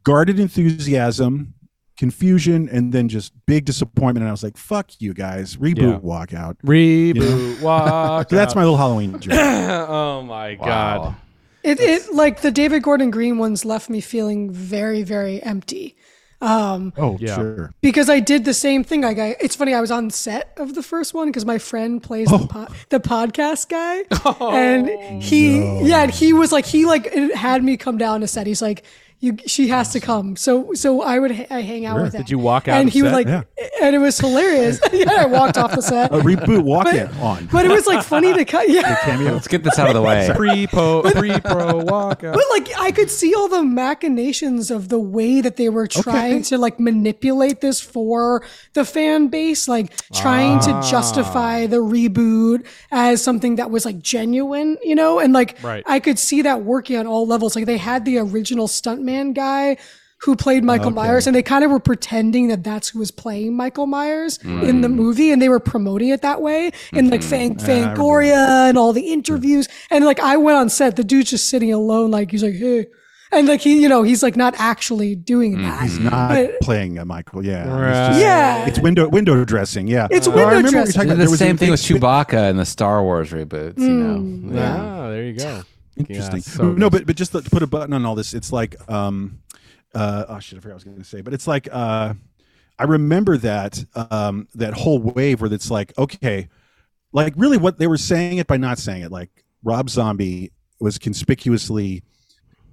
guarded enthusiasm, confusion, and then just big disappointment. And I was like, "Fuck you guys, reboot, Yeah. walk out." Reboot. Walk. So that's my little Halloween journey. oh my god. It, it like the David Gordon Green ones left me feeling very very empty. Um, Oh, Yeah. sure. because I did the same thing. Like I, it's funny. I was on set of the first one because my friend plays the, po- the podcast guy, and he, yeah, and he was like, he like it had me come down to set. He's like, you, she has to come. So, so I would, ha- I hang out with him. Did you walk out And of he was like, Yeah. and it was hilarious. yeah, I walked off the set, A reboot, walk in on. but it was like funny to cut. Yeah, cameo. Let's get this out of the way. Pre po pre pro walk out. But like I could see all the machinations of the way that they were trying to like manipulate this for the fan base, like trying Ah. to justify the reboot as something that was like genuine, you know? And like Right. I could see that working on all levels. Like they had the original stuntman guy who played Michael Myers and they kind of were pretending that that's who was playing Michael Myers in the movie and they were promoting it that way and like mm-hmm. Fang Fangoria and all the interviews and like I went on set the dude's just sitting alone like he's like hey and like he you know he's like not actually doing mm, that He's not But- playing a Michael. Yeah. It's, Right. just- yeah it's window window dressing. Yeah. It's No, I window remember what you're dressing. talking about. There the was same thing with spin- Chewbacca in the Star Wars reboots. You know, mm, yeah. Ah, there you go. Interesting. Yeah, so no, but but just to put a button on all this, it's like um, uh, oh shit, I forgot what I was going to say, but it's like uh, I remember that um, that whole wave where it's like okay, like really what they were saying it by not saying it. Like Rob Zombie was conspicuously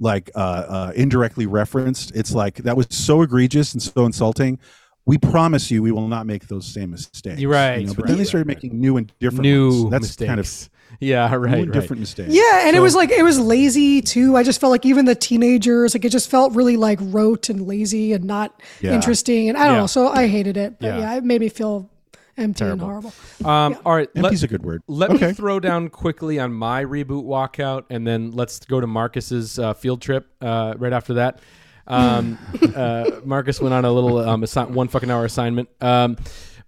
like uh, uh, indirectly referenced. It's like that was so egregious and so insulting. We promise you, we will not make those same mistakes. You're right, You know, but right, then they started right. making new and different. New ones. That's mistakes. kind of yeah, new right, and right. different mistakes. Yeah, and it was like it was lazy too. I just felt like even the teenagers, like it just felt really like rote and lazy and not Yeah. interesting. And I don't Yeah. know, so I hated it. But Yeah. yeah, it made me feel empty and horrible. Um, All right, let, Empty's a good word. let okay. me throw down quickly on my reboot walkout, and then let's go to Marcus's uh, field trip uh, right after that. Um, uh, Marcus went on a little um, assi- one fucking hour assignment. Um,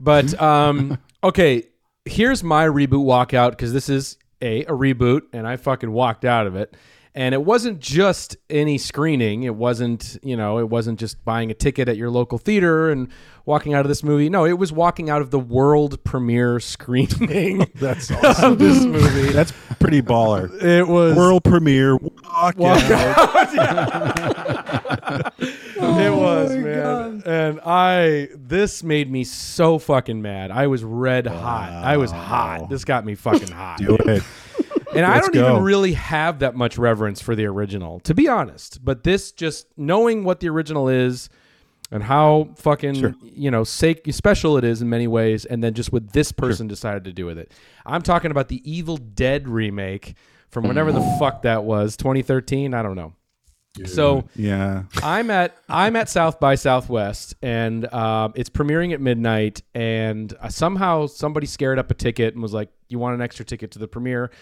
but um, okay, here's my reboot walkout because this is a a reboot, and I fucking walked out of it. And it wasn't just any screening. It wasn't, you know, it wasn't just buying a ticket at your local theater and walking out of this movie. No, it was walking out of the world premiere screening That's awesome. of this movie. That's pretty baller. It was World premiere. Walk out. it was oh my man, and I this made me so fucking mad. I was red hot. I was hot. This got me fucking hot. Do it. And I don't go. even really have that much reverence for the original, to be honest. But this just knowing what the original is and how fucking Sure. you know sake special it is in many ways, and then just what this person decided to do with it. I'm talking about the Evil Dead remake from whenever the fuck that was, 2013. I don't know. So Yeah. I'm at I'm at South by Southwest, and um, it's premiering at midnight. And uh, somehow somebody scared up a ticket and was like, "You want an extra ticket to the premiere?"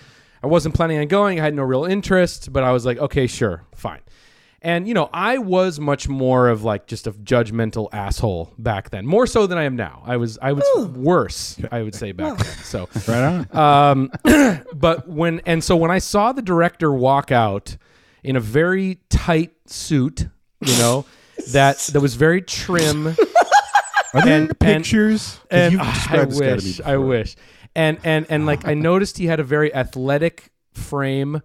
I wasn't planning on going. I had no real interest, but I was like, "Okay, sure, fine." And you know, I was much more of like just a judgmental asshole back then, more so than I am now. I was I was worse, I would say back then. So Right on. um, but when and so when I saw the director walk out in a very tight suit, you know, that that was very trim, Are there and- pictures? 'Cause and you've I described this guy to me wish, I wish, and and and like I noticed he had a very athletic frame.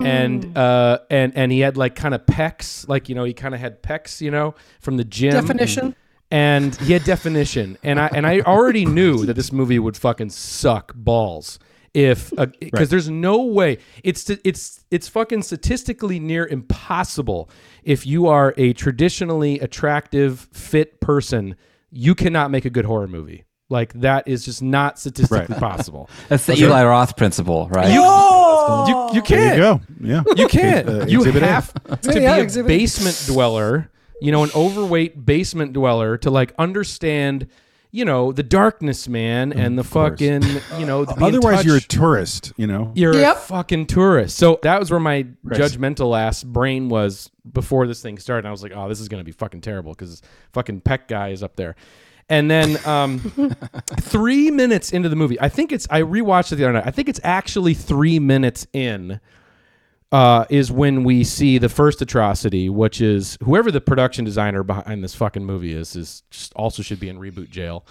And uh and and he had like kind of pecs, like you know he kind of had pecs, you know, from the gym. Definition. and he had definition. And i and i already knew that this movie would fucking suck balls if because there's no way. It's it's it's fucking statistically near impossible if you are a traditionally attractive fit person. You cannot make a good horror movie like that is just not statistically possible That's the Eli Roth principle, right? you, you There can't you go. Yeah. you can't. Uh, you Exhibit A. have to Yeah, be a Exhibit A. basement dweller, you know, an overweight basement dweller to like understand, you know, the darkness, man, and the fucking, you know, to be in Otherwise, you're a tourist. You know. you're Yep. a fucking tourist. So that was where my Right. judgmental ass brain was before this thing started. I was like, oh, this is gonna be fucking terrible because fucking Peck guy is up there. And then um, three minutes into the movie, I think it's I rewatched it the other night. I think it's actually three minutes in uh, is when we see the first atrocity, which is whoever the production designer behind this fucking movie is, is just also should be in reboot jail.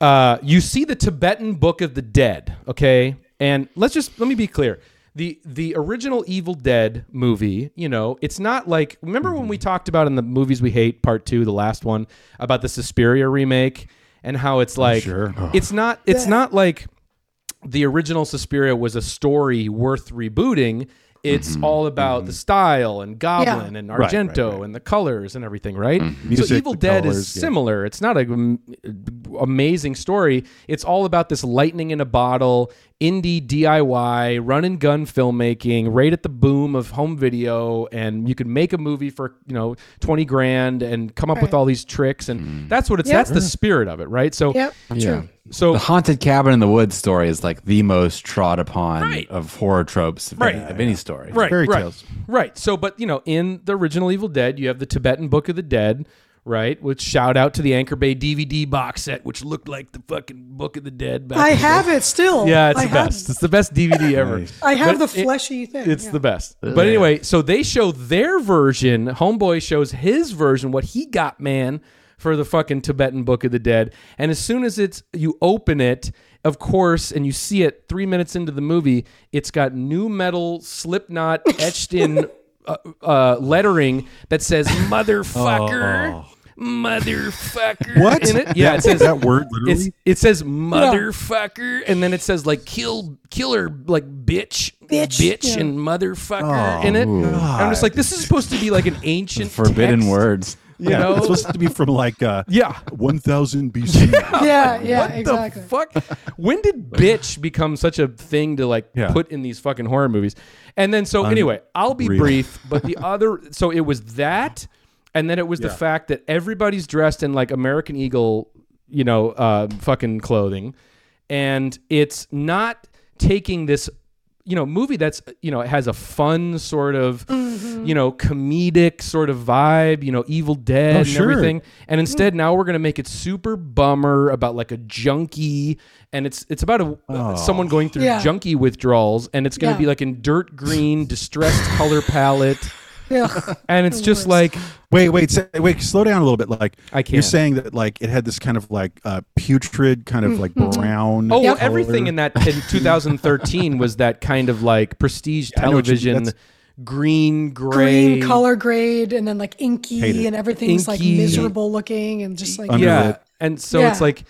Uh, you see the Tibetan Book of the Dead, okay? And let's just let me be clear. The the original Evil Dead movie, you know, it's not like remember when we mm-hmm. talked about in the movies we hate part 2, the last one, about the Suspiria remake and how it's like Sure. it's not it's not like the original Suspiria was a story worth rebooting. It's mm-hmm. all about the mm-hmm. style and Goblin and Right, right, Argento right. and the colors and everything, right? So Music, Evil the Dead is colors, yeah. similar. It's not a um, amazing story. It's all about this lightning in a bottle, indie DIY, run and gun filmmaking, right at the boom of home video, and you could make a movie for you know twenty grand and come up with all these tricks, and hmm. that's what it's. Yep. That's the spirit of it, right? So Yep. yeah. So The haunted cabin in the woods story is like the most trod upon Right. of horror tropes of, Right. any, of any story. right, Fairy right, tales. right. So, but you know, in the original Evil Dead, you have the Tibetan Book of the Dead, right? Which shout out to the Anchor Bay DVD box set, which looked like the fucking Book of the Dead. Back I have day. it still. Yeah, it's I the have- best. It's the best DVD ever. I have But the it- fleshy thing. It's yeah. the best. But anyway, so they show their version. Homeboy shows his version, what he got, man, for the fucking Tibetan Book of the Dead. And as soon as it's you open it, of course, and you see it three minutes into the movie, it's got new metal Slipknot etched in uh, uh, lettering that says "motherfucker." Motherfucker What? in it? Yeah, it says that word It's, literally. it says motherfucker, and then it says like kill, killer, like bitch, Bitch, bitch, yeah. and motherfucker in it. I'm just like, this is supposed to be like an ancient Forbidden text, words. You yeah, know? it's supposed to be from like uh, yeah. 1000 BC. Yeah, yeah, what exactly. the fuck? When did bitch become such a thing to like Yeah. put in these fucking horror movies? And then so anyway, I'll be Unreal. brief, but the other so it was that and then it was the fact that everybody's dressed in like American Eagle, you know, uh fucking clothing. And it's not taking this you know movie that's you know it has a fun sort of you know comedic sort of vibe you know evil dead Oh, and sure. everything. And instead now we're gonna make it super bummer about like a junkie. And it's it's about a uh, someone going through Yeah. junkie withdrawals. And it's gonna Yeah. be like in dirt green distressed color palette Yeah. and it's just like wait, wait, say, wait, slow down a little bit. Like I can't. You're saying that like it had this kind of like uh, putrid, kind of like brown. Oh, color. everything in that in 2013 was that kind of like prestige I know you- television, that's- green, gray, Green color grade and then like inky Hate it. and everything's like miserable looking and just like Under yeah, it. and so Yeah. it's like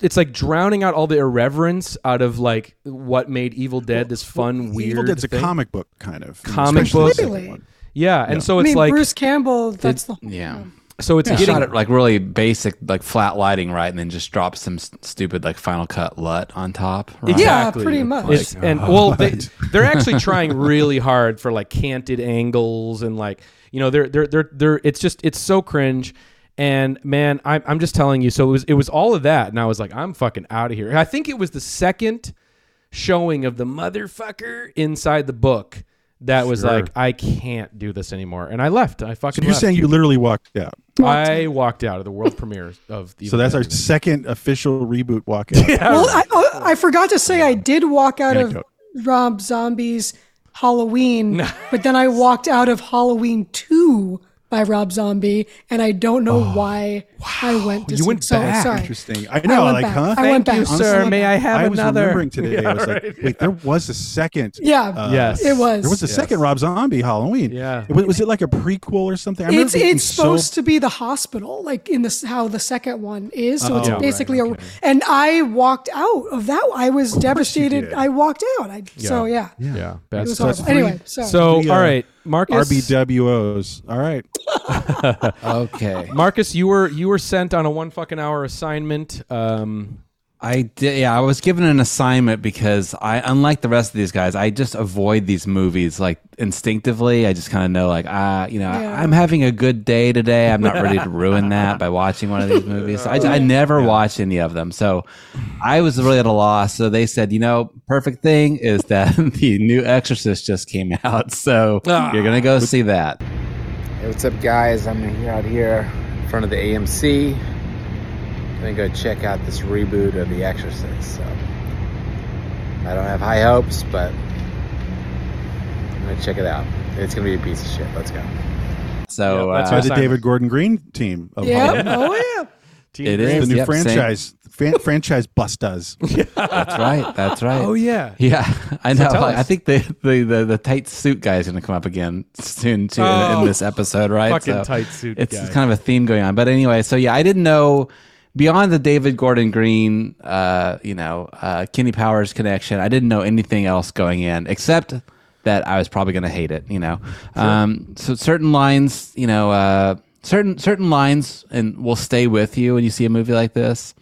it's like drowning out all the irreverence out of like what made Evil Dead this fun, weird. Evil Dead's a comic book kind of Comic especially the book. Second Really? Yeah, and so I it's mean like Bruce Campbell, that's the Yeah. so it's He getting shot it like really basic, like flat lighting, right, and then just drop some s- stupid like Final Cut LUT on top. Right? Yeah, Exactly. pretty much. It's, and well, they, they're actually trying really hard for like canted angles and like you know they're they're they're they're it's just it's so cringe. And man, I'm I'm just telling you. So it was it was all of that, and I was like, I'm fucking out of here. I think it was the second showing of the motherfucker inside the book that was Sure. like, I can't do this anymore, and I left. I fucking. So you're left. saying you literally walked out. I walked out of the world premiere of the. So that's our second official reboot walkout. Well, I, oh, I forgot to say I did walk out of Rob Zombie's Halloween, but then I walked out of Halloween 2 by Rob Zombie, and I don't know why I went to You see- went so, back. Sorry. Interesting. I know, went like, back. huh? I went back. Honestly, I went back. I was remembering today. I was like, wait, there was a second. Yeah, uh, Yes. it was. There was a second Rob Zombie Halloween. Yeah. Was, was it like a prequel or something? I remember it's being it's so- supposed to be the hospital, like in this how the second one is. So it's Oh, right, basically a. And I walked out of that. I was devastated. I walked out. I so yeah. yeah, It was horrible. Anyway, so, So Three, all uh, right, Marcus. RBWOs. All right. Okay. Marcus, you were you were sent on a one fucking hour assignment. Um, I did. Yeah, I was given an assignment because I, unlike the rest of these guys, I just avoid these movies like instinctively. I just kind of know, like, ah, you know, Yeah. I'm having a good day today. I'm not ready to ruin that by watching one of these movies. So I, I never watch any of them, so I was really at a loss. So they said, you know, perfect thing is that the new Exorcist just came out, so you're gonna go see that. Hey, what's up, guys? I'm out here in front of the AMC. I'm gonna go check out this reboot of The Exorcist. So I don't have high hopes, but I'm gonna check it out. It's gonna be a piece of shit. Let's go. So Yeah, that's uh, By the David Gordon Green team. Of yeah. Oh yeah. It The is new yep, same. franchise. Fan, franchise bustas. That's right. That's right. oh yeah, Yeah, I know. tell I think the, the, the, the tight suit guy is going to come up again soon too in- Oh, in this episode, right? fucking tight suit It's guy. kind of a theme going on. But anyway, so yeah, I didn't know beyond the David Gordon Green, uh, you know, uh, Kenny Powers connection. I didn't know anything else going in except that I was probably going to hate it. You know, um, so certain lines, you know, uh, certain certain lines, and will stay with you when you see a movie like this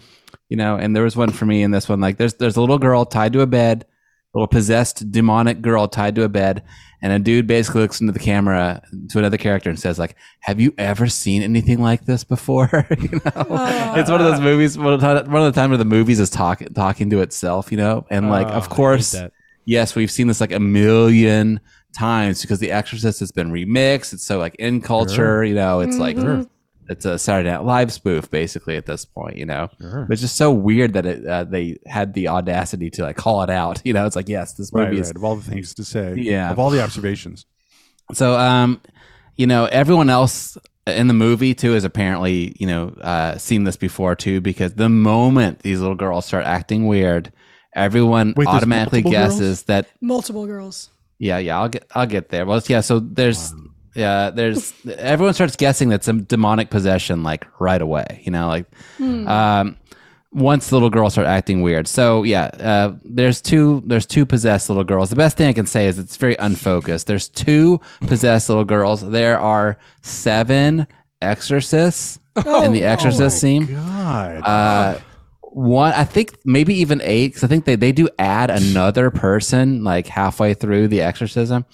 you know and there was one for me in this one like there's there's a little girl tied to a bed a little possessed demonic girl tied to a bed and a dude basically looks into the camera to another character and says like have you ever seen anything like this before? You know? It's one of those movies one of the one of the time where the movies is talking talking to itself you know? And like I of course yes we've seen this like a million times because the exorcist has been remixed it's so like in culture you know it's like it's a Saturday Night Live spoof, basically at this point, you know. But it's just so weird that it, uh, they had the audacity to like call it out. You know, it's like yes, this movie Right, is right. Of all the things to say. Yeah. Of all the observations. so. Um, you know, everyone else in the movie too has apparently you know uh, seen this before too because the moment these little girls start acting weird, everyone Wait, automatically multiple girls? guesses that Multiple girls. Yeah, yeah, I'll get I'll get there. Well, yeah, so there's Yeah, there's everyone starts guessing that some demonic possession like right away. You know, like um, once the little girls start acting weird. So yeah, uh, there's two there's two possessed little girls. The best thing I can say is it's very unfocused. There's two possessed little girls. There are seven exorcists in the exorcist scene. God. Uh, one, I think maybe even eight, because I think they, they do add another person like halfway through the exorcism.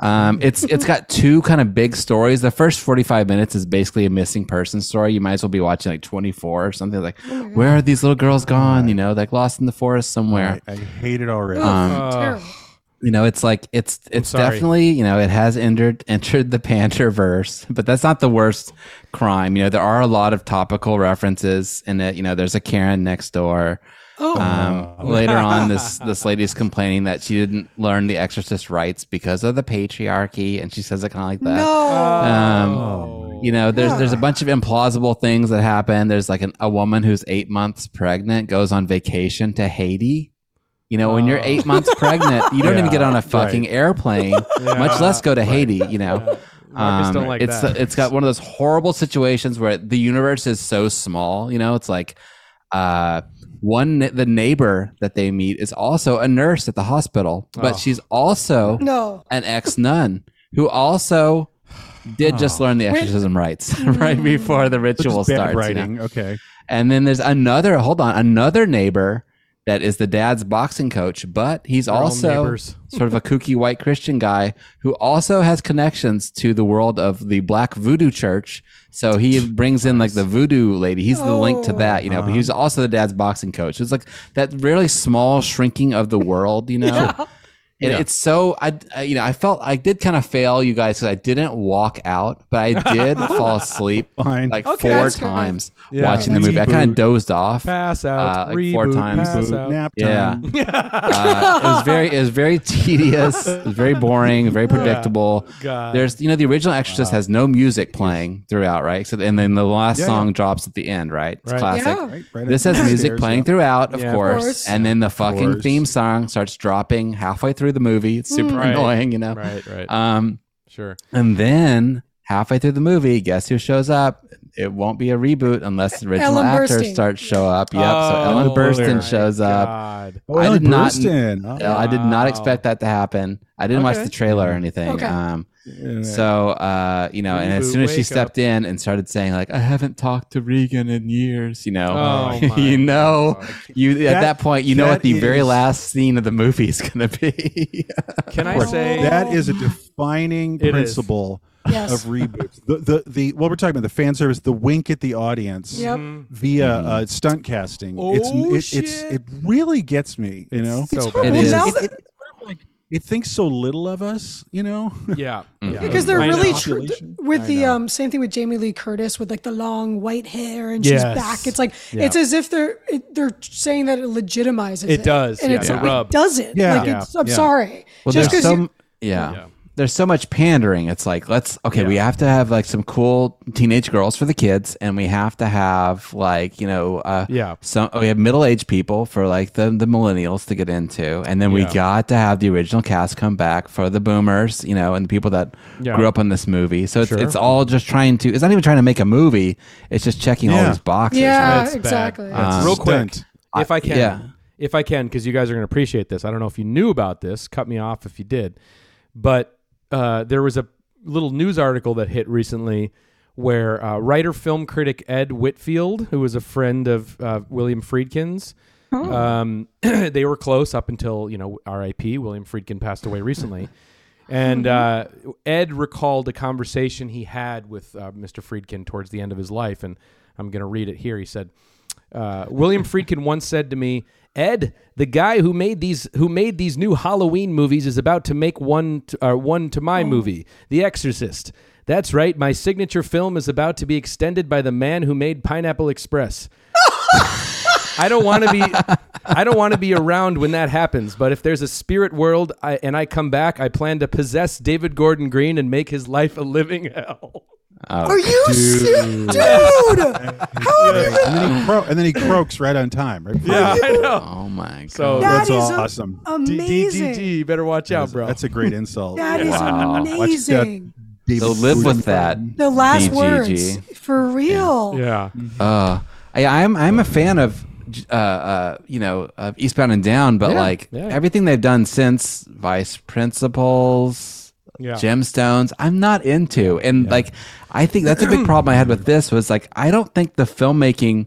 Um, it's it's got two kind of big stories. The first forty five minutes is basically a missing person story. You might as well be watching like twenty four or something. Like, where are these little girls gone? You know, like lost in the forest somewhere. I, I hate it already. Ugh, terrible. You know, it's like it's it's definitely you know it has entered entered the Panther verse, but that's not the worst crime. You know, there are a lot of topical references in it. You know, there's a Karen next door. Oh, Um, later on, this this lady's complaining that she didn't learn the Exorcist rites because of the patriarchy, and she says it kind of like that. no. Um, you know, there's there's a bunch of implausible things that happen. There's like an, a woman who's eight months pregnant goes on vacation to Haiti. You know, when you're Oh. eight months pregnant, you don't even get on a fucking airplane, much less go to Haiti. You know, Marcus don't like it's that. it's got one of those horrible situations where the universe is so small. You know, it's like uh, one the neighbor that they meet is also a nurse at the hospital, but Oh. she's also No. an ex nun who also did just learn the exorcism rites right before the ritual bad starts. you know? writing. Okay. And then there's another, hold on, another neighbor that is the dad's boxing coach, but he's all also sort of a kooky white Christian guy who also has connections to the world of the black voodoo church. So he brings in like the voodoo lady. He's the link to that, you know, but uh-huh. he's also the dad's boxing coach. It's like that really small shrinking of the world, you know? And it's so I, I, you know, I felt I did kind of fail you guys because I didn't walk out, but I did fall asleep Fine. like Okay. four That's good. times Yeah. watching the movie. I kind of dozed off. Pass out. Uh, like four times. Pass out. nap Yeah. time. Uh, it was very, it was very tedious. It was very boring, very predictable. God. There's, you know, the original Exorcist has no music playing throughout, right? So, and then the last Yeah, song yeah. drops at the end, right? It's Right. classic. Yeah. Right, right This has music stairs, playing yeah. throughout, of, Yeah, of course. course. and then the fucking theme song starts dropping halfway through the movie. It's super Right. annoying, you know. Right, right. Um, sure. and then halfway through the movie, guess who shows up? It won't be a reboot unless the original Ellen actors Burstyn. start show up. Yep. so Oh, Ellen Burstyn my shows up. Oh, I Ellen did not- Burstyn. Oh, Uh, I did not expect that to happen. I didn't watch the trailer or anything. Okay. Um, yeah. so uh, you know, and as soon as she wake stepped in and started saying like, "I haven't talked to Regan in years," you know, Oh, you know, you at That- that point, you know what that the very last scene of the movie is going to be. Can I say that is a defining It is. Principle Yes. of reboots. The, the the what we're talking about the fan service, the wink at the audience Yep. via uh, stunt casting. it's Oh, it, it's shit. it really gets me. You know, so hard. It Well, now It, that- it, it thinks so little of us. You know, yeah, Mm. yeah. because they're I really know. tr- with I the um same thing with Jamie Lee Curtis with like the long white hair and Yes. she's back. It's like Yeah. it's as if they're it, they're saying that it legitimizes it. It does, and yeah, it's the it doesn't. Yeah. like it's, I'm Yeah. sorry. Well, Just there's because some, yeah. Yeah. There's so much pandering. It's like let's okay, we have to have like some cool teenage girls for the kids, and we have to have like you know, uh, Yeah. some we have middle aged people for like the the millennials to get into, and then we Yeah. got to have the original cast come back for the boomers, you know, and the people that Yeah. grew up on this movie. So it's Sure. it's all just trying to. It's not even trying to make a movie. It's just checking all these boxes. yeah, That's bad. exactly. That's Um, real quick. If I can, yeah. if I can, because you guys are going to appreciate this. I don't know if you knew about this. Cut me off if you did, but uh, there was a little news article that hit recently where uh, writer film critic Ed Whitfield, who was a friend of uh, William Friedkin's, um, they were close up until you know R.I.P. William Friedkin passed away recently. And uh, Ed recalled a conversation he had with uh, Mr. Friedkin towards the end of his life, and I'm going to read it here. He said, uh, "William Friedkin once said to me, Ed, the guy who made these who made these new Halloween movies is about to make one to, uh, one to my movie, The Exorcist. That's right, my signature film is about to be extended by the man who made Pineapple Express." I don't want to be I don't want to be around when that happens, but if there's a spirit world I, and I come back, I plan to possess David Gordon Green and make his life a living hell. Are you dude? dude? and then he cro- and then he croaks right on time. Right? Yeah, I know. Oh my god. So That that's is a- awesome. Amazing. DDD, better watch out, bro. That's a great insult. That is Wow. Watch that amazing. David So live with that. The last BGG. words for real. Yeah. Uh, I, I'm I'm a fan of uh, uh, you know of Eastbound and Down, but Yeah, like yeah. everything they've done since Vice Principals, Yeah. Gemstones, I'm not into, and like I think that's a big problem I had with this was like I don't think the filmmaking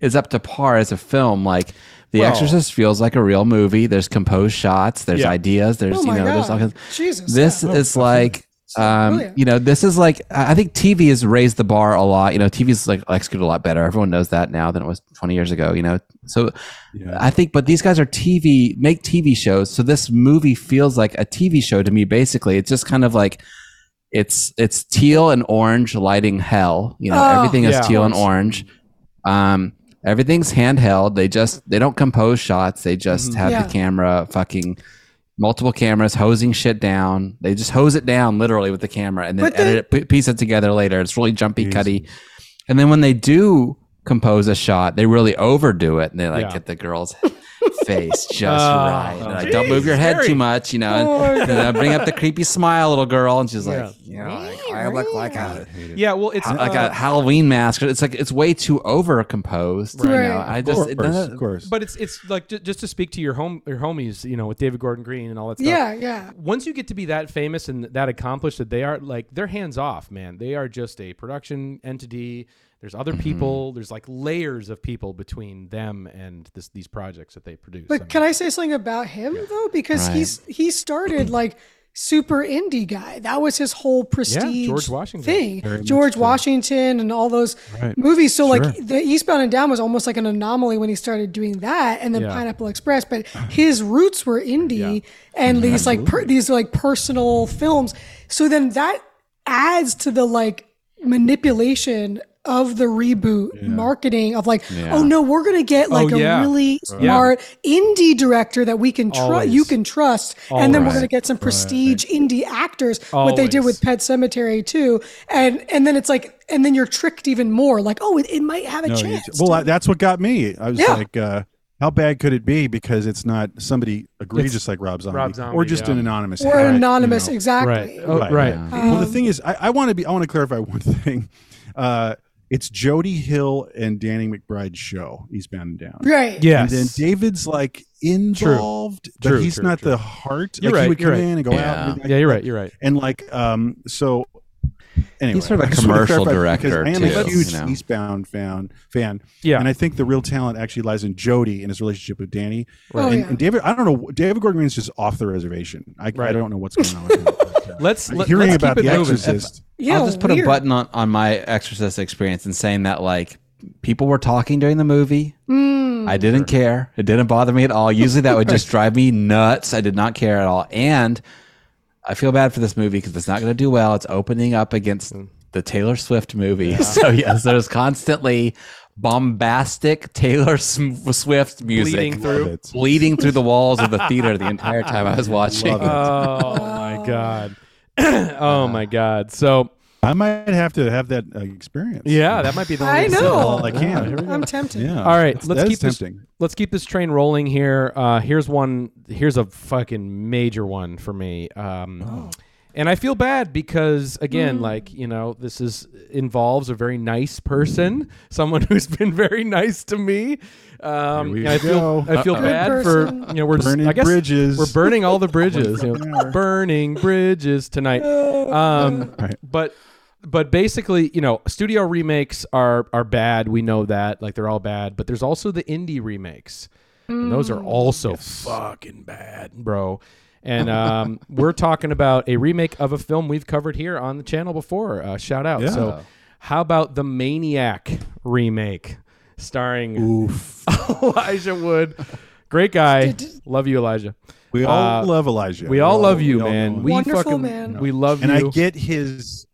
is up to par as a film. Like The Well- Exorcist feels like a real movie. There's composed shots. There's Yeah. ideas. There's Oh you my know there's all kinds. Jesus, This yeah. is like. Um, brilliant. you know, this is like I I think TV has raised the bar a lot. You know, TV's like executed a lot better. Everyone knows that now than it was 20 years ago. You know, so Yeah. I think, but these guys are TV make TV shows. So this movie feels like a TV show to me. Basically, it's just kind of like it's it's teal and orange lighting hell. You know, Oh. everything is Yeah. teal and orange. Um, everything's handheld. They just they don't compose shots. They just have Yeah. the camera fucking multiple cameras hosing shit down. They just hose it down literally with the camera and then But the- edit it, piece it together later. It's really jumpy, Easy. cutty. And then when they do compose a shot, they really overdo it and they like Yeah. get the girl's face just Oh, right. And like, don't move your head very- too much, you know. And, Oh, and I bring up the creepy smile, little girl, and she's like, Yeah. you know, like, I look like a Yeah. Well, it's like uh, a Halloween mask. It's like it's way too over composed. You know, Right. I Of just course, of course, doesn't- of course. But it's it's like ju- just to speak to your home your homies, you know, with David Gordon Green and all that stuff. Yeah, yeah. Once you get to be that famous and that accomplished, that they are like they're hands off, man. They are just a production entity. There's other Mm-hmm. people. There's like layers of people between them and this, these projects that they produce. But can I say something about him though? Because Right. he's he started like super indie guy. That was his whole prestige George Washington. thing. Very George so. Washington and all those Right. movies. So Sure. like the Eastbound and Down was almost like an anomaly when he started doing that, and then Yeah. Pineapple Express. But his roots were indie and these like per, these like personal films. So then that adds to the like manipulation of the reboot marketing of like, Yeah. oh no, we're gonna get like Oh, yeah. a really smart indie director that we can trust, you can trust, and then we're gonna get some prestige indie actors. What they did with Pet Sematary too, and and then it's like, and then you're tricked even more. Like, oh, it, it might have a No, you- chance. well, to- that's what got me. I was Yeah. like, uh, how bad could it be? Because it's not somebody egregious like Rob Zombie, Rob Zombie, or just yeah. an anonymous. or hack, you anonymous, know. exactly. right? Oh, right. well, the thing is, I, I want to be. I want to clarify one thing. Uh, it's Jody Hill and Danny McBride's show, Eastbound and Down. Right. Yes. And then David's like involved, but True, he's true, not true. the heart. You're like right, he would come right. in and go Yeah. out. And, yeah, you're right. You're right. and like, um, so anyway, He's sort of a I commercial clarify because director, I am too, a huge you know. Eastbound fan. Fan. Yeah. And I think the real talent actually lies in Jody and his relationship with Danny. Oh, and, yeah. and David, I don't know. David Gordon Green is just off the reservation. I, I don't know what's going on with him. uh, Let's let, hearing let's about keep it The moving. Exorcist. Yeah, I'll just put weird. a button on, on my Exorcist experience and saying that like people were talking during the movie. Hmm. I didn't care. It didn't bother me at all. Usually that would just drive me nuts. I did not care at all. And I feel bad for this movie because it's not going to do well. It's opening up against the Taylor Swift movie. So yes, there's constantly bombastic Taylor Swift music Bleeding through. Bleeding through the walls of the theater the entire time I was watching. Love it. Oh my god. oh my god. So I might have to have that uh, experience. yeah, that might be the I only know. all I can. I'm tempted. Yeah. All right, let's that keep is this. tempting. Let's keep this train rolling here. Uh, here's one. Here's a fucking major one for me. Um, Oh. And I feel bad because again, Hmm. like you know, this is involves a very nice person, someone who's been very nice to me. Um, Here we and I feel. I feel bad Good for you know we're just- Burning I guess bridges. we're burning all the bridges. you know, burning bridges tonight. Um, Right. but but basically, you know, studio remakes are are bad. We know that, like they're all bad. But there's also the indie remakes, and those are also fucking bad, bro. And um, we're talking about a remake of a film we've covered here on the channel before. Uh, shout out. Yeah. So, how about the Maniac remake, starring Oof. Elijah Wood? Great guy. Love you, Elijah. We all Uh, love Elijah. We all love you, we all man. know him. We Wonderful fucking man. we love you. and you. I get his.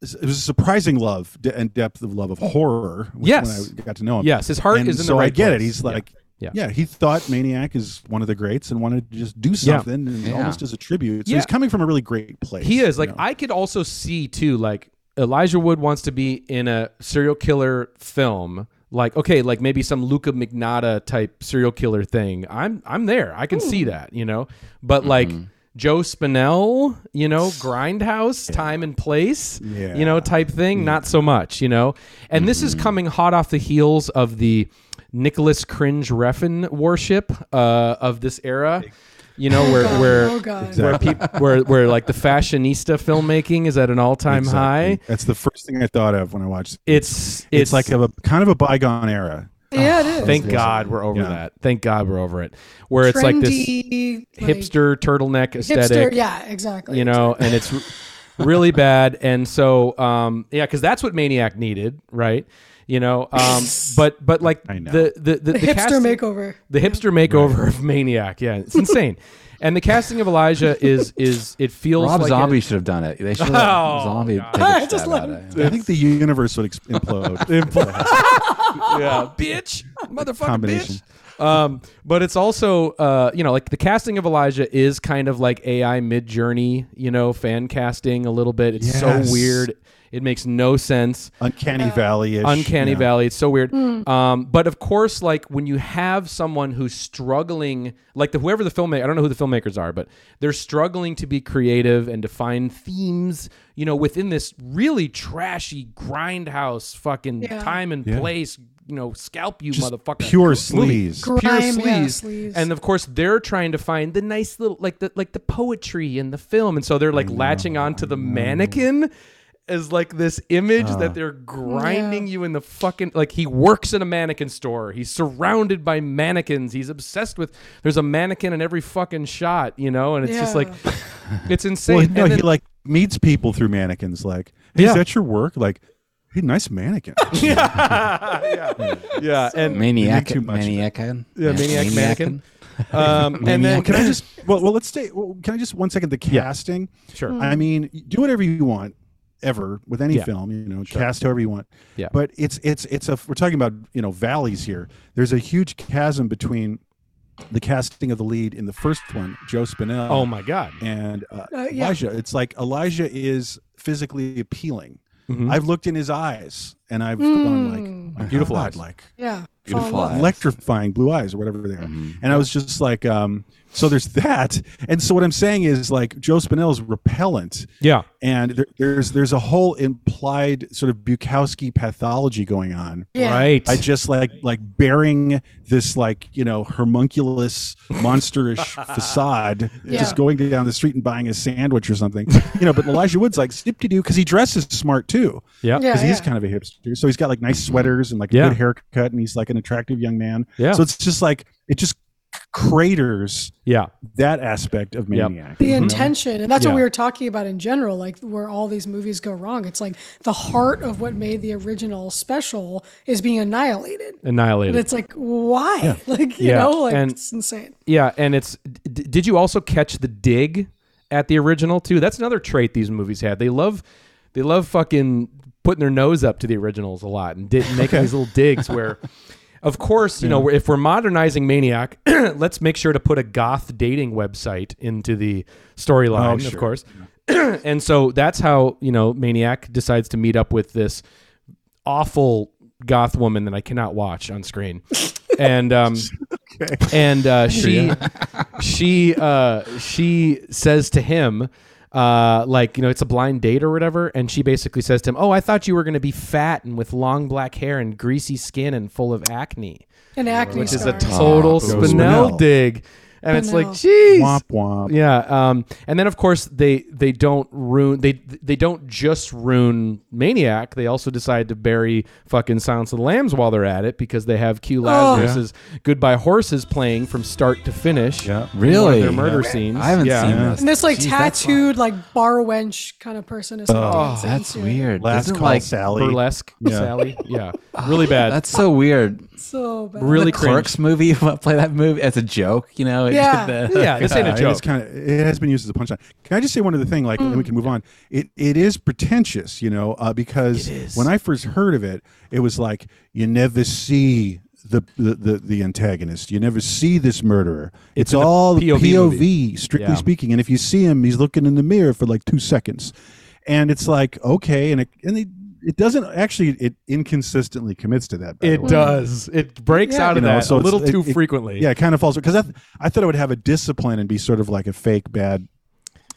It was a surprising love de- and depth of love of horror. which- Yes. when I got to know him. Yes, his heart and is in so the right I get place. it. He's Yeah. like, Yeah. yeah. he thought Maniac is one of the greats and wanted to just do something and Yeah. almost as a tribute. So Yeah. he's coming from a really great place. He is you like know. I could also see too like Elijah Wood wants to be in a serial killer film. Like okay, like maybe some Luka Magnotta type serial killer thing. I'm I'm there. I can see that, you know. But like Joe Spinell, you know, Grindhouse, Time and Place, Yeah. you know, type thing. Not so much, you know. And this Mm-hmm. is coming hot off the heels of the Nicolas Cringe Refn worship uh, of this era. You know, where God, where oh God. where peop where where like the fashionista filmmaking is at an all time high. That's the first thing I thought of when I watched. It's It's, it's like a kind of a bygone era. Yeah, it is. Thank God we're over Yeah. that. Thank God we're over it. Where it's like this Trendy, like, hipster turtleneck aesthetic. hipster. Yeah, exactly. you know, and it's r- really bad. And so, um, yeah, because that's what Maniac needed, right? You know, um, but but like I know. the the the, the, the hipster casting- makeover. the hipster makeover of Maniac. Yeah, it's insane. and the casting of Elijah is is it feels Rob like Zombie it- should have done it. They should have Oh, Zombie God. take a Just stab let at it. I think the universe would ex- implode. yeah, bitch, motherfucker, Combination. bitch. Um, but it's also, uh, you know, like the casting of Elijah is kind of like AI Midjourney, you know, fan casting a little bit. It's so weird. It makes no sense. Uncanny Valley ish. Uncanny Valley. It's so weird. Um, but of course, like when you have someone who's struggling, like the whoever the filmmaker, I don't know who the filmmakers are, but they're struggling to be creative and to find themes, you know, within this really trashy grindhouse fucking Yeah. time and Yeah. place, you know, scalp you Just motherfucker. pure movie. sleaze. Pure Grime, yeah, sleaze. sleaze. and of course they're trying to find the nice little like the like the poetry in the film, and so they're like latching onto the mannequin as like this image that they're grinding you in the fucking like he works in a mannequin store. He's surrounded by mannequins. He's obsessed with there's a mannequin in every fucking shot, you know, and it's just like it's insane. Well, And no, then- he like meets people through mannequins. Like, hey, Yeah. is that your work? Like, hey, nice mannequin. yeah, and Maniac, too much of maniac, yeah, maniac maniacin'. mannequin. Um, and then can I just well, well let's stay. Well, can I just one second? The casting. Sure. I mean, do whatever you want ever with any Yeah. film. You know, cast however you want. Yeah. But it's it's it's a we're talking about you know valleys here. There's a huge chasm between the casting of the lead in the first one, Joe Spinell. oh my god. and uh, Uh, yeah. Elijah. It's like Elijah is physically appealing. Mhm. I've looked in his eyes and I've gone like my Beautiful God, eyes. like Yeah. Beautiful Fall in love. eyes. electrifying blue eyes or whatever they are. And I was just like, um, so there's that. And so what I'm saying is like Joe Spinell is repellent. Yeah. And there, there's there's a whole implied sort of Bukowski pathology going on. Yeah. Right. I just like like bearing this like you know homunculus monsterish facade, Yeah. just going down the street and buying a sandwich or something, you know. But Elijah Wood's like snip doo because he dresses smart too, yeah. Yeah. because he's yeah. kind of a hipster. So he's got like nice sweaters and like a Yeah. good haircut, and he's like an attractive young man. Yeah. So it's just like it just craters Yeah. that aspect of Yep. Maniac. the mm-hmm. intention and that's Yeah. what we were talking about in general like where all these movies go wrong it's like the heart of what made the original special is being annihilated and Annihilated. it's like why like you Yeah, know like and- it's insane Yeah, and it's. D- did you also catch the dig at the original too? That's another trait these movies had. They love, they love fucking putting their nose up to the originals a lot and di- making these little digs where. Of course, you know, if we're modernizing Maniac, let's make sure to put a goth dating website into the storyline, Oh, of sure. course. and so that's how, you know, Maniac decides to meet up with this awful goth woman that I cannot watch on screen. And um and uh, she she uh, she says to him uh, like you know it's a blind date or whatever. And she basically says to him oh i thought you were going to be fat and with long black hair and greasy skin and full of acne. An acne which is a total Joe spinell Spinell. dig and it's like Spinell. jeez Womp womp. yeah, um, and then of course they they don't ruin they they don't just ruin Maniac. They also decide to bury fucking Silence of the Lambs while they're at it because they have Q Lazarus's "Goodbye Horses" playing from start to finish. Yeah. Really? one of their murder scenes. I haven't yeah. seen Yeah. this. and this like Jeez, tattooed like bar wench kind of person is Oh, that's weird. Last Doesn't, call, like Sally. burlesque Yeah. Sally. Yeah, really bad. that's so weird. so bad really the Clerks movie. Play that movie as a joke, you know? It Yeah. the- yeah, this ain't a It joke. is kind of. It has been used as a punchline. Can I just say one other thing? Like, and then we can move on. It it is pretentious, you know, uh, because when I first heard of it, it was like you never see. The, the, the, the antagonist. You never see this murderer. It's, a all POV POV, movie. strictly Yeah. speaking. And if you see him, he's looking in the mirror for like two seconds, and it's like okay, and it and it, it doesn't actually it inconsistently commits to that. it does. It breaks Yeah. out of You know, that so a little it- too it- frequently. Yeah, it kind of falls because I, th- I thought it would have a discipline and be sort of like a fake bad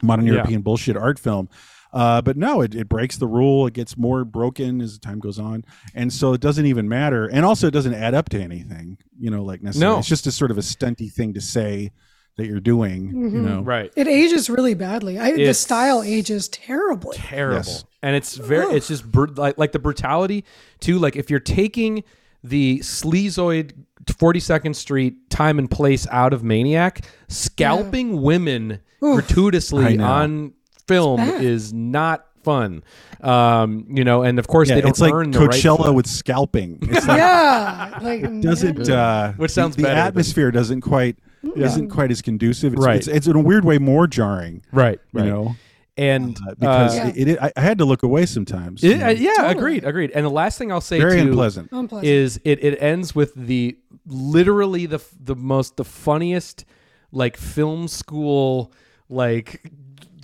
modern Yeah. European bullshit art film. Uh, but no, it, it breaks the rule. It gets more broken as time goes on, and so it doesn't even matter. And also, it doesn't add up to anything. You know, like necessarily. No. It's just a sort of a stunty thing to say that you're doing. You know, Right. It ages really badly. I, the style ages terribly. terrible Yes. And it's very it's just br- like like the brutality too like if you're taking the sleazoid 42nd street time and place out of maniac scalping women gratuitously on film is not fun um you know and of course Yeah, they don't it's like earn the right Coachella for it. with scalping. It's like Yeah, like doesn't uh, Which the- sounds the, better than- atmosphere doesn't quite isn't quite as conducive. It's, Right. It's, it's in a weird way more jarring. right You right know, and uh, because uh, it, it, I, I had to look away sometimes. it- you know. uh, yeah Totally. agreed agreed and the last thing i'll say Very too unpleasant. unpleasant. is it it ends with the literally the the most the funniest like film school like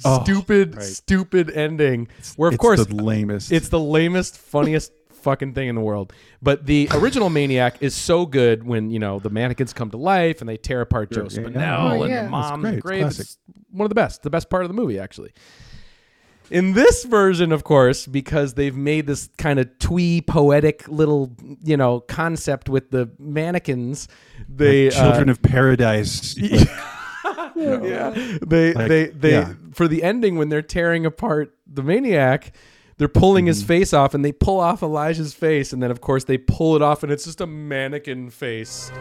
Oh, stupid right. stupid ending where of It's course the lamest. it's the lamest funniest fucking thing in the world but the original maniac is so good when you know the mannequins come to life and they tear apart joe yeah, yeah. spinell Oh, and yeah. the It's mom great. the It's it's one of the best the best part of the movie actually in this version, of course, because they've made this kind of twee poetic little, you know, concept with the mannequins, they Children uh, of Paradise. yeah, they Like, they they yeah. for the ending when they're tearing apart the maniac, they're pulling Mm-hmm. his face off and they pull off Elijah's face, and then of course they pull it off and it's just a mannequin face.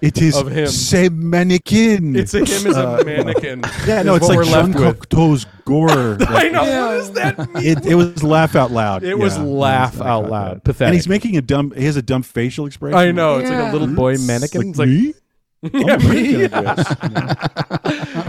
It is Of him. C'est mannequin. It's a him as Uh, a mannequin. Yeah, no, it's like we're left Jean. Cocteau's gore. I know. Yeah. What does that mean? It, it was laugh out loud. It was laugh it was out loud. Pathetic. And he's making a dumb. He has a dumb facial expression. I know. It's like a little boy mannequin. Like, It's like, me? Yeah, me. gonna do this. Yeah.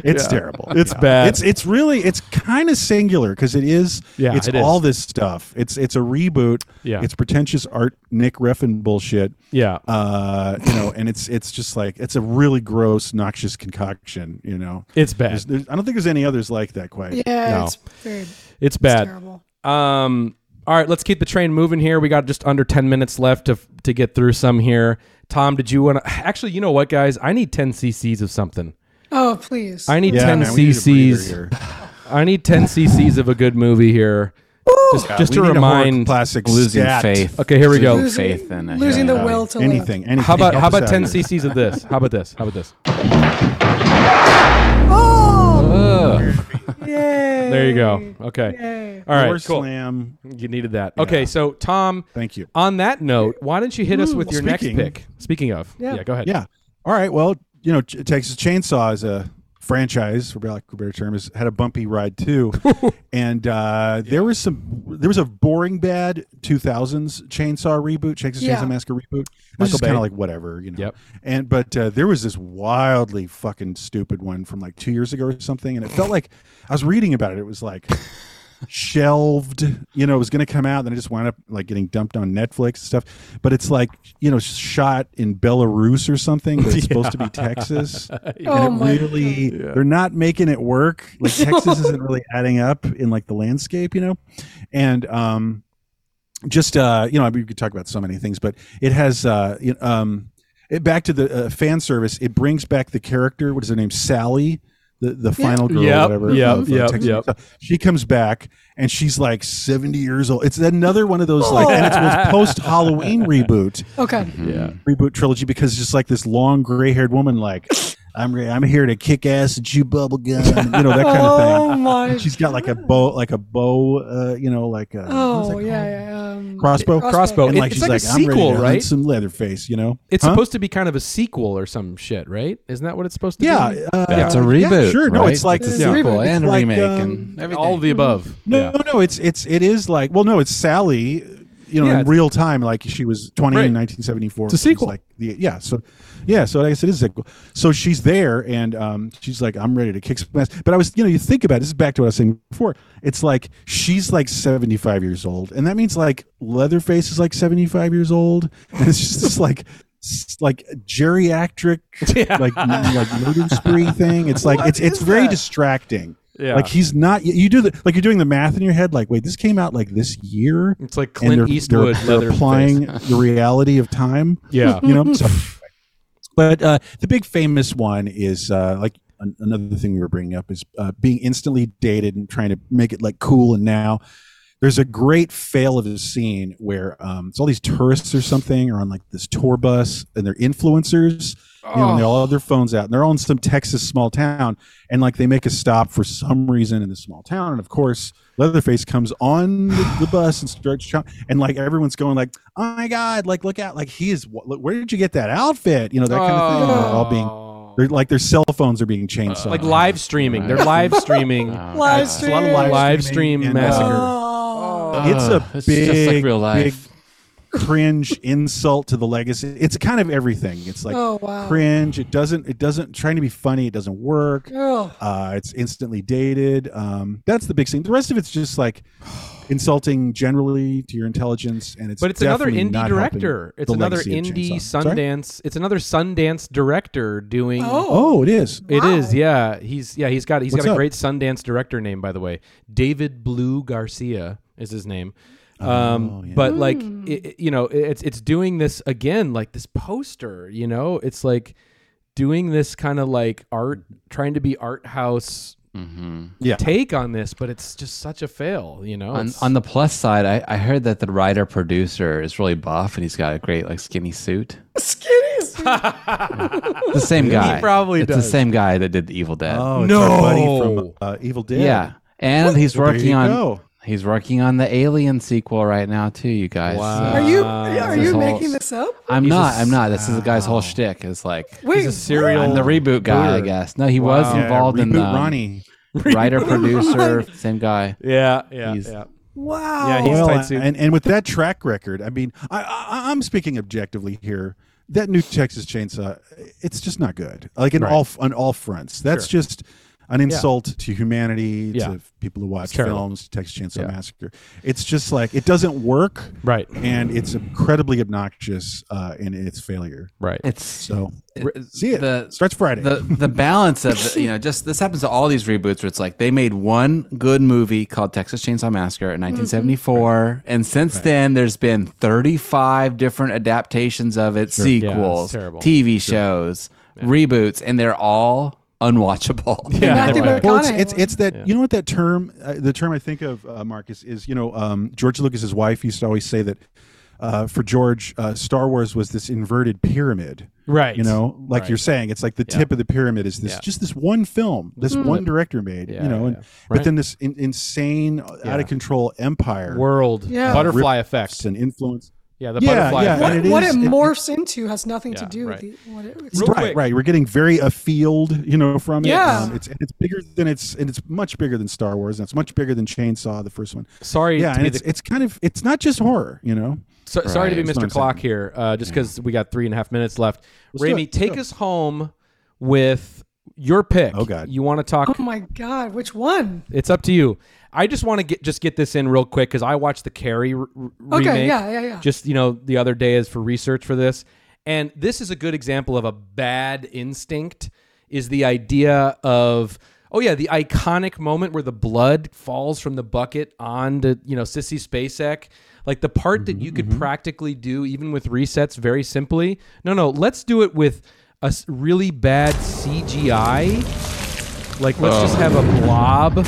It's Yeah. terrible. It's Yeah. bad. It's it's really it's kind of singular because it is. Yeah, it's it is. all this stuff. It's it's a reboot. Yeah. It's pretentious art Nick Refn bullshit. Yeah. Uh, you know, and it's it's just like it's a really gross, noxious concoction. You know, It's bad. There's, there's, I don't think there's any others like that quite. yeah, No. it's very It's it's bad. terrible. Um. All right, let's keep the train moving here. We got just under ten minutes left to to get through some here. Tom, did you want to? Actually, you know what, guys? I need ten cc's of something. Oh please. I need Yeah, ten man, we need a breather cc's. here. I need ten cc's of a good movie here. Just, just We to need a horror remind. classic Losing stat. faith. Okay, here we go. Losing losing, faith in a losing hero. the will to live. Anything, anything. How about Help how us about out ten here. cc's of this? How about this? How about this? Yay! There you go. Okay. Yay. All right. Door Cool. slam. You needed that. Okay. So Tom, Thank you. on that note, why don't you hit us with your Speaking- next pick? Speaking of, Yeah. yeah, go ahead. Yeah. All right. Well, you know, Ch- Texas Chainsaw is a franchise, for lack of a better term, has had a bumpy ride too. and uh, there was some, there was a boring bad 2000s Chainsaw reboot, Texas Yeah. Chainsaw Massacre reboot. It Michael was kind of like whatever, you know. Yep. And but uh, there was this wildly fucking stupid one from like two years ago or something, and it felt like I was reading about it. It was like shelved you know it was going to come out then it just wound up like getting dumped on netflix and stuff. But it's like you know shot in belarus or something but it's supposed to be texas. Oh and it my really they're not making it work. Like texas isn't really adding up in like the landscape you know? And um just uh you know I mean, we could talk about so many things but it has uh you know, um it, back to the uh, fan service it brings back the character what is her name sally the, the final girl Yep, or whatever Yeah, of, uh, yep, yep. She comes back and she's like 70 years old it's another one of those like and it's, it's post halloween reboot Okay. Yeah. reboot trilogy because it's just like this long gray haired woman like I'm re- I'm here to kick ass and chew bubble gum you know that kind of thing. Oh my. she's got like a bow like a bow uh, you know like a, Oh yeah, yeah. Um, crossbow Crossbow. and It- like it's she's like like, a I'm ready sequel, to right? some leatherface you know It's Huh? supposed to be kind of a sequel or some shit, right? Isn't that what it's supposed to yeah be? uh, Yeah, it's a yeah, reboot. sure no right? it's like It's a a sequel reboot. and a like, remake um, and everything. All of the above. No, Yeah. no, it's it's it is like well, no, it's Sally. You know, Yeah, in real time, like she was twenty Right. in nineteen seventy four. It's a sequel. Like the yeah, so yeah, so I guess it is a. So she's there, and um, she's like, I'm ready to kick some ass. But I was, you know, you think about it, this is back to what I was saying before. It's like she's like seventy five years old, and that means like Leatherface is like seventy five years old, and it's just this like. Like geriatric, like like murder spree thing. It's like What it's it's very that? distracting. Yeah. Like he's not. You do the like you're doing the math in your head. Like, wait, this came out like this year. It's like Clint Eastwood. They're, they're applying the reality of time. Yeah. you know. So, but uh, the big famous one is uh, like an- another thing we were bringing up is uh, being instantly dated and trying to make it like cool and now. There's a great fail of a scene where um, it's all these tourists or something are on like this tour bus and they're influencers, you know, and they all have their phones out and they're all in some Texas small town and like they make a stop for some reason in the small town and of course Leatherface comes on the, the bus and starts shouting, and like everyone's going like, "Oh my god! Like look out! Like he is. wh- Look, where did you get that outfit? You know that kind of thing." And they're all being, they're like their cell phones are being chainsawed. like live streaming. They're live streaming. Live It's a lot of stream. Live streaming stream and, uh, massacre. Oh. it's a Ugh, it's big, just like real life. big cringe insult to the legacy. It's kind of everything. It's like Oh, wow. cringe. It doesn't. It doesn't. Trying to be funny. It doesn't work. Oh. Uh, it's instantly dated. Um, that's the big thing. The rest of it's just like insulting generally to your intelligence, and it's But it's another indie director. It's another indie Chainsaw. Sorry? Sundance. It's another Sundance director doing. Oh. Oh, it is. It Wow. is, yeah. He's yeah. He's got he's What's got a up? great Sundance director name, by the way. David Blue Garcia is his name. Um, Oh, yeah. but like it, it- you know, it's it's doing this again, like this poster. You know, it's like doing this kind of like art, trying to be art house Yeah. take on this, but it's just such a fail. You know, On, on the plus side, I, I heard that the writer producer is really buff and he's got a great like skinny suit. Skinny. suit. The same guy. probably it's does. the same guy that did the Evil Dead. Oh, it's our buddy No. from uh, Evil Dead. yeah, and he's working on go. He's working on the Alien sequel right now too. You guys. Wow. Are you are you whole- making this up? I'm He's not. I'm not. This is the guy's whole shtick. It's like Wait, he's a serial. I'm the reboot guy, I guess. No, he was Wow. Yeah, involved in the um, Ronnie. writer producer, same guy. Yeah, yeah, He's- yeah. Wow. Yeah, he's well, tight suit. and, and with that track record, I mean, I, I, I'm speaking objectively here. That new Texas Chainsaw, it's just not good. Like in Right. all on all fronts. That's just an insult to humanity, Yeah. to people who watch terrible. films, Texas Chainsaw Yeah. Massacre. It's just like it doesn't work, Right, and it's incredibly obnoxious uh, in its failure. right. It's So it- see it. The, Starts Friday. the the balance of the, you know just this happens to all these reboots where it's like they made one good movie called Texas Chainsaw Massacre in 1974 and since then there's been 35 different adaptations of it Yeah, sequels it's terrible. TV shows reboots and they're all unwatchable Yeah, Matthew right. well, it's, it's it's that you know what that term uh, the term I think of uh, Marcus is you know um, George Lucas's wife used to always say that uh, for George uh, Star Wars was this inverted pyramid Right. you know like Right. you're saying it's like the tip of the pyramid is this Yeah. just this one film this one director made Yeah, you know yeah, and yeah. but then this in, insane out of control empire world Yeah. butterfly effects and influence Yeah, the Yeah, butterfly yeah, what, it what is- it it- morphs into has nothing Yeah, to do right. with the, what it, it's right quick. right we're getting very afield you know from it Yeah. um, it's it's bigger than it's and it's much bigger than Star Wars and it's much bigger than Chainsaw the first one Sorry, yeah to and be it's the, it's kind of it's not just horror you know so, sorry to be That's Mr. Clock saying. here, uh, just because we got three and a half minutes left. Let's Rémy, it. Let's take go. us home with your pick. Oh, God. you want to talk? oh my god which one It's up to you. I just want to get just get this in real quick because I watched the Carrie r- r- Okay, remake. yeah, yeah, yeah. Just you know the other day is for research for this, and this is a good example of a bad instinct. Is the idea of oh yeah the iconic moment where the blood falls from the bucket onto you know Sissy Spacek. Like the part that you could mm-hmm, mm-hmm. practically do even with resets very simply. No, no, let's do it with a s- really bad CGI like, let's just have a blob of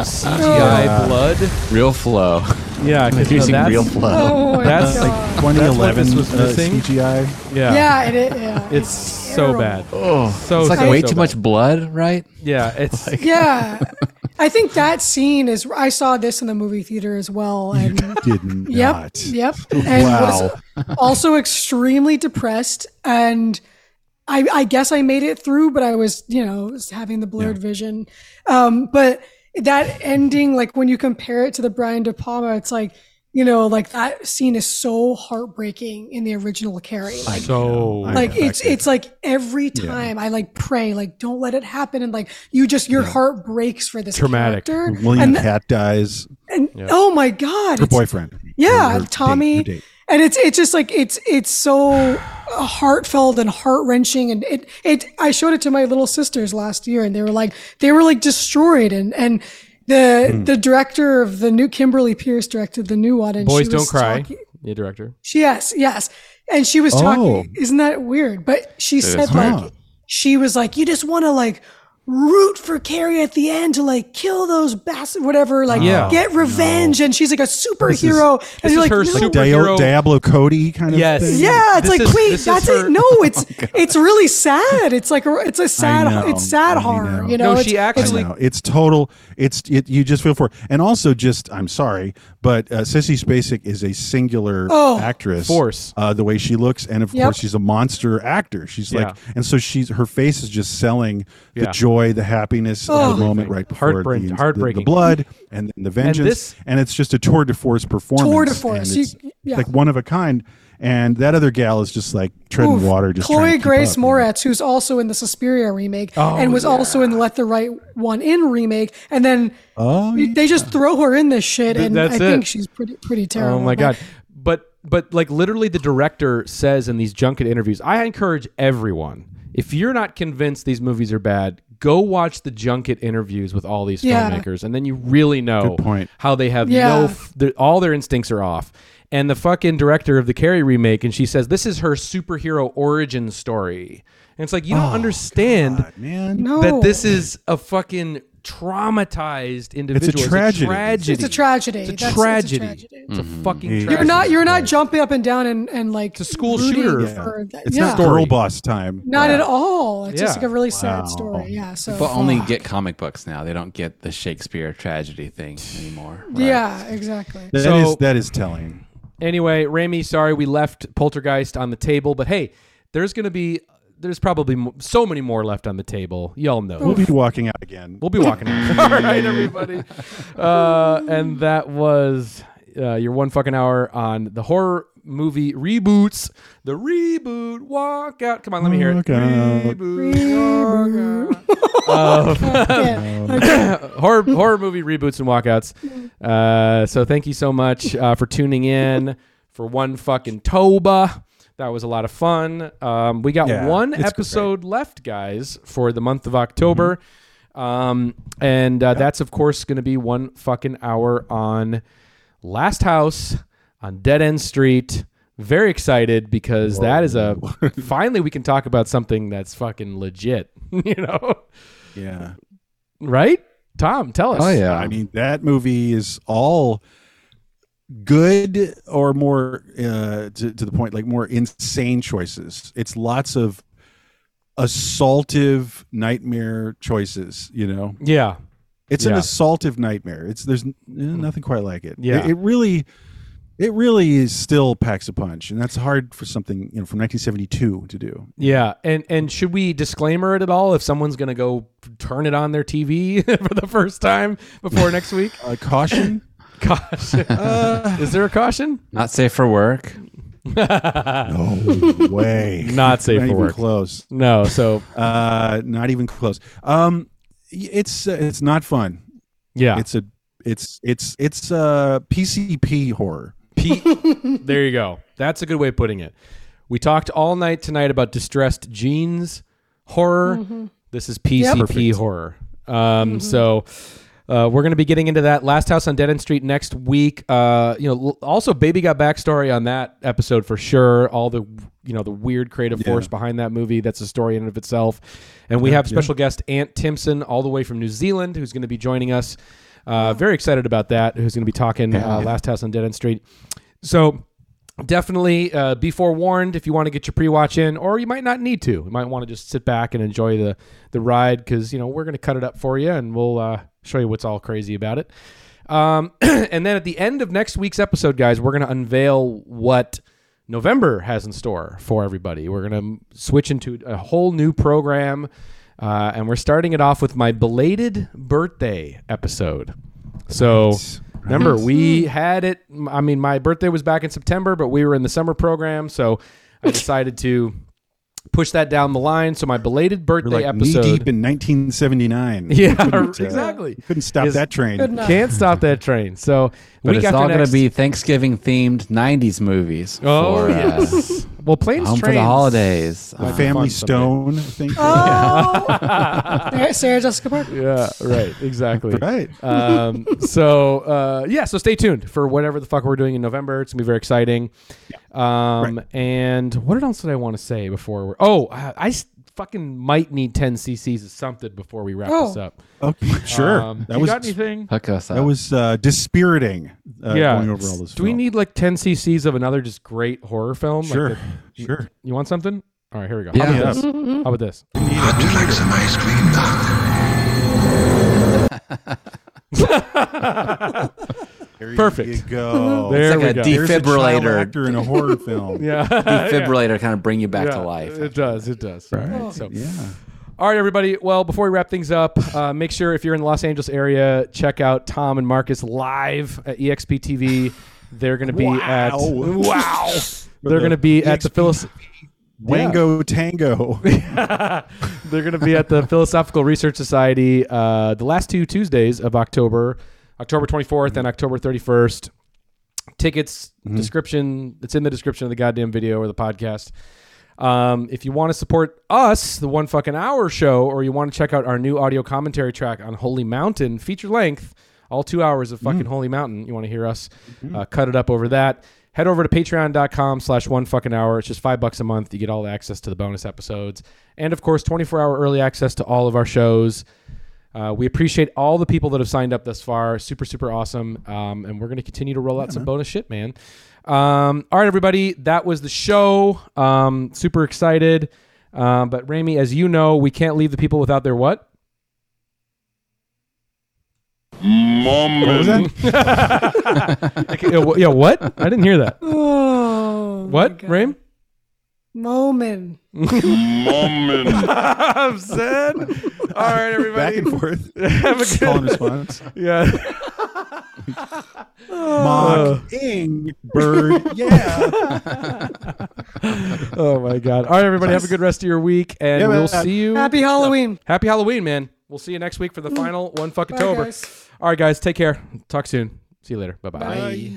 CGI blood. RealFlow. Yeah, because using that's, real flow. Oh That's god. like- 2011 this was uh, missing? CGI yeah, yeah it, it, yeah it's so bad. oh. So it's like so, way so too bad. much blood right? Yeah, it's like, yeah. I think that scene is i saw this in the movie theater as well and did yep not. yep and Wow. was also extremely depressed and I, I guess I made it through, but I was, you know, was having the blurred vision. Um, but that ending, like when you compare it to the Brian De Palma, it's like, you know, like that scene is so heartbreaking in the original Carrie. Like, so I'm like it's it's like every time I like pray, like don't let it happen, and like you just your heart breaks for this Traumatic. character. William and, Katt dies and oh my god, her boyfriend yeah, Her- her date- Tommy. her date. And it's it's just like it's it's so heartfelt and heart wrenching. And it, it, I showed it to my little sisters last year and they were like, they were like destroyed. And, and the, Hmm. the director of the new Kimberly Peirce directed the new one. And Boys Don't Cry. talking- The director. she- yes, yes. And she was Oh. talking, isn't that weird? But she said Huh. like, she was like, you just want to like root for Carrie at the end to like kill those bastards, whatever, like Yeah. get revenge. And she's like a superhero. this and you're is like, her no. super- Dia- Superhero- Diablo Cody kind of Yes. thing. Yeah, it's This like is- wait, that's her- it. No, oh it's it's really sad. It's like a, it's a sad it's sad I horror. You know, No, it's, she actually- It's total. It's it, you just feel for it. And also, just I'm sorry, but uh, Sissy Spacek is a singular Oh. actress. Force. Uh, the way she looks, and of Yep. course, she's a monster actor. She's like, and so she's her face is just selling the joy, the happiness of the moment right before Heartbreak- the, the- heartbreaking. the blood and then the vengeance, this- and it's just a tour de force performance. Tour de and force. You- yeah. like one of a kind. And that other gal is just like treading Oof. water. Just trying Chloe Grace up, you know? Who's also in the Suspiria remake Oh, and was also in the Let the Right One In remake, and then Oh, they just throw her in this shit, Th- and that's I think it. she's pretty pretty terrible. Oh my god. But but like literally the director says in these junket interviews, I encourage everyone, if you're not convinced these movies are bad, go watch the junket interviews with all these Yeah. filmmakers and then you really know point. how they have Yeah. no f- all their instincts are off. And the fucking director of the Carrie remake and she says this is her superhero origin story. And it's like you don't oh, understand God, man. No, that this is a fucking traumatized individual. tragedy. tragedy. it's a tragedy. It's a That's- tragedy. It's a mm-hmm. tragedy. It's a fucking You're tragedy. You're not you're not jumping up and down and, and like It's a school rooting shooter. for. It's yeah. not girl boss time. Not at all. It's just like a really sad story. Yeah. So People only get comic books now. They don't get the Shakespeare tragedy thing anymore. Right. Yeah, exactly. That So- is- that is telling. Anyway, Rémy, sorry we left Poltergeist on the table, but hey, there's going to be there's probably mo- so many more left on the table. Y'all know. We'll be walking out again. We'll be walking out. All right, everybody. Uh, and that was uh, your one fucking hour on the horror movie reboots. The reboot walkout. Come on, let me hear it. Walkout. Reboot. walkout. Yeah. Okay. horror horror movie reboots and walkouts. Uh, so thank you so much uh, for tuning in for one fucking Toba. That was a lot of fun. Um, we got Yeah, one it's episode left, guys, for the month of October. Um, and uh, that's, of course, going to be one fucking hour on Last House on Dead End Street. Very excited because that is a finally we can talk about something that's fucking legit, you know? Yeah. Right? Tom, tell us. Oh yeah. I mean, that movie is all good or more uh, to, to the point, like more insane choices. It's lots of assaultive nightmare choices, you know? Yeah. It's an assaultive nightmare. It's there's eh, nothing quite like it. Yeah. It, it really it really is still packs a punch and that's hard for something, you know, from 1972 to do. Yeah, and and should we disclaimer it at all if someone's gonna go turn it on their TV for the first time before next week? Uh, caution Caution. Is there a caution? Not safe for work. no way. Not safe Not for even work. close. No. So Uh, not even close. Um, it's uh, it's not fun. yeah, It's a it's it's it's uh PCP horror. P- there you go. That's a good way of putting it. We talked all night tonight about distressed jeans horror. This is PCP horror. Um, So uh, we're going to be getting into that Last House on Dead End Street next week. Uh, you know, also Baby got backstory on that episode for sure. All the you know the weird creative force behind that movie. That's a story in and of itself. And we have special guest Ant Timpson all the way from New Zealand who's going to be joining us. Uh, very excited about that. Who's going to be talking uh, Last House on Dead End Street. So definitely uh, be forewarned if you want to get your pre-watch in, or you might not need to. You might want to just sit back and enjoy the the ride because you know we're going to cut it up for you and we'll uh, show you what's all crazy about it. Um, and then at the end of next week's episode, guys, we're going to unveil what November has in store for everybody. We're going to switch into a whole new program. Uh, and we're starting it off with my belated birthday episode. So remember, we had it. I mean, my birthday was back in September, but we were in the summer program, so I decided to push that down the line. So my belated birthday like knee episode. deep in 1979. yeah, Couldn't, uh, exactly. Couldn't stop Is- that train. Can't stop that train. So But week it's after all going to be Thanksgiving themed '90s movies. Oh for, uh, yes. Well, planes, Home for trains. the holidays. My Uh, family stone, I think. Oh, Sarah- Sarah Jessica Parker. Yeah, right. Exactly. Right. um, so uh, yeah, so stay tuned for whatever the fuck we're doing in November. It's gonna be very exciting. Um, and what else did I want to say before? We're, oh, I, I s- fucking might need 10 cc's of something before we wrap this Oh. up. Okay, sure. Um, that you was got anything? hook us up. that was uh, dispiriting. Uh, yeah. going over all this. Do we need like 10 cc's of another just great horror film? Like Sure, the- sure. You want something? All right, here we go. Yeah. How about Yes. this? How about this? How'd you like some ice cream, Doc? There Perfect. You go. There like we a go. deep- There's a defibrillator. actor in a horror film. yeah. defibrillator kind of bring you back Yeah, to life. It does. It does. Right. So, Yeah. All right, everybody. Well, before we wrap things up, uh, make sure if you're in the Los Angeles area, check out Tom and Marcus live at EXP TV. They're going to be at Wow. wow. They're going to be at the Philos. Wango Tango. They're going to be at the Philosophical Research Society uh, the last two Tuesdays of October, October 24th and October 31st. Tickets, description, it's in the description of the goddamn video or the podcast. Um, if you want to support us, the one fucking hour show, or you want to check out our new audio commentary track on Holy Mountain, feature length, all two hours of fucking Holy Mountain, you want to hear us uh, cut it up over that, head over to patreon.com slash one fucking hour. It's just five bucks a month. You get all the access to the bonus episodes. And of course, 24 hour early access to all of our shows. Uh, we appreciate all the people that have signed up thus far. Super, super awesome. Um, and we're going to continue to roll out some bonus shit, man. Um, all right, everybody. That was the show. Um, super excited. Um, but Rémy, as you know, we can't leave the people without their what? What was that? Okay, yeah, what? I didn't hear that. Oh, What, God. Rémy? Moment. I'm sad. All right, everybody. Back and forth. Have a Call and good. response. Yeah. Mocking bird. Yeah. Oh my God. All right, everybody. Have a good rest of your week, and Yeah, we'll see you. Happy Halloween. Happy Halloween, man. We'll see you next week for the mm. final one fuck Bye, October. All right, guys. Take care. Talk soon. See you later. Bye-bye.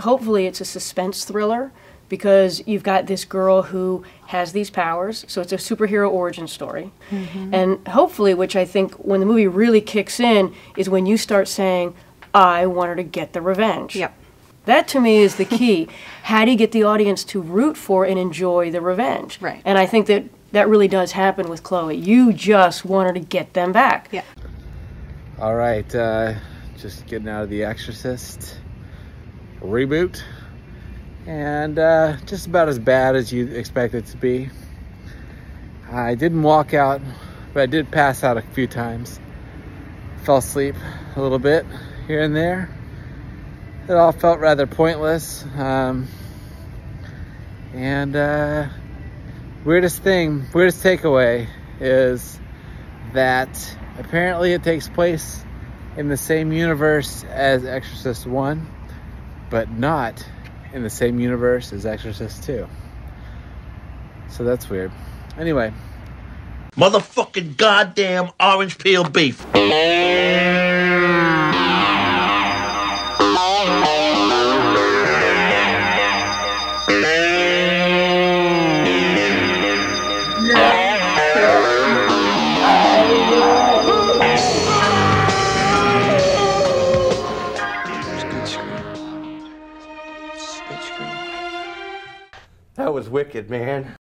hopefully it's a suspense thriller because you've got this girl who has these powers so it's a superhero origin story. And hopefully which i think when the movie really kicks in is when you start saying i want her to get the revenge. Yep. that to me is the key. How do you get the audience to root for and enjoy the revenge? Right. and i think that that really does happen with chloe. You just want her to get them back. Yeah. All right, uh, just getting out of The Exorcist. Reboot, and uh, just about as bad as you'd expect it to be. I didn't walk out, but I did pass out a few times. Fell asleep a little bit here and there. It all felt rather pointless. Um, and uh, weirdest thing, weirdest takeaway is that apparently it takes place in the same universe as Exorcist 1, but not in the same universe as Exorcist 2. So that's weird. Anyway, Motherfucking goddamn orange peel beef. Was wicked, man.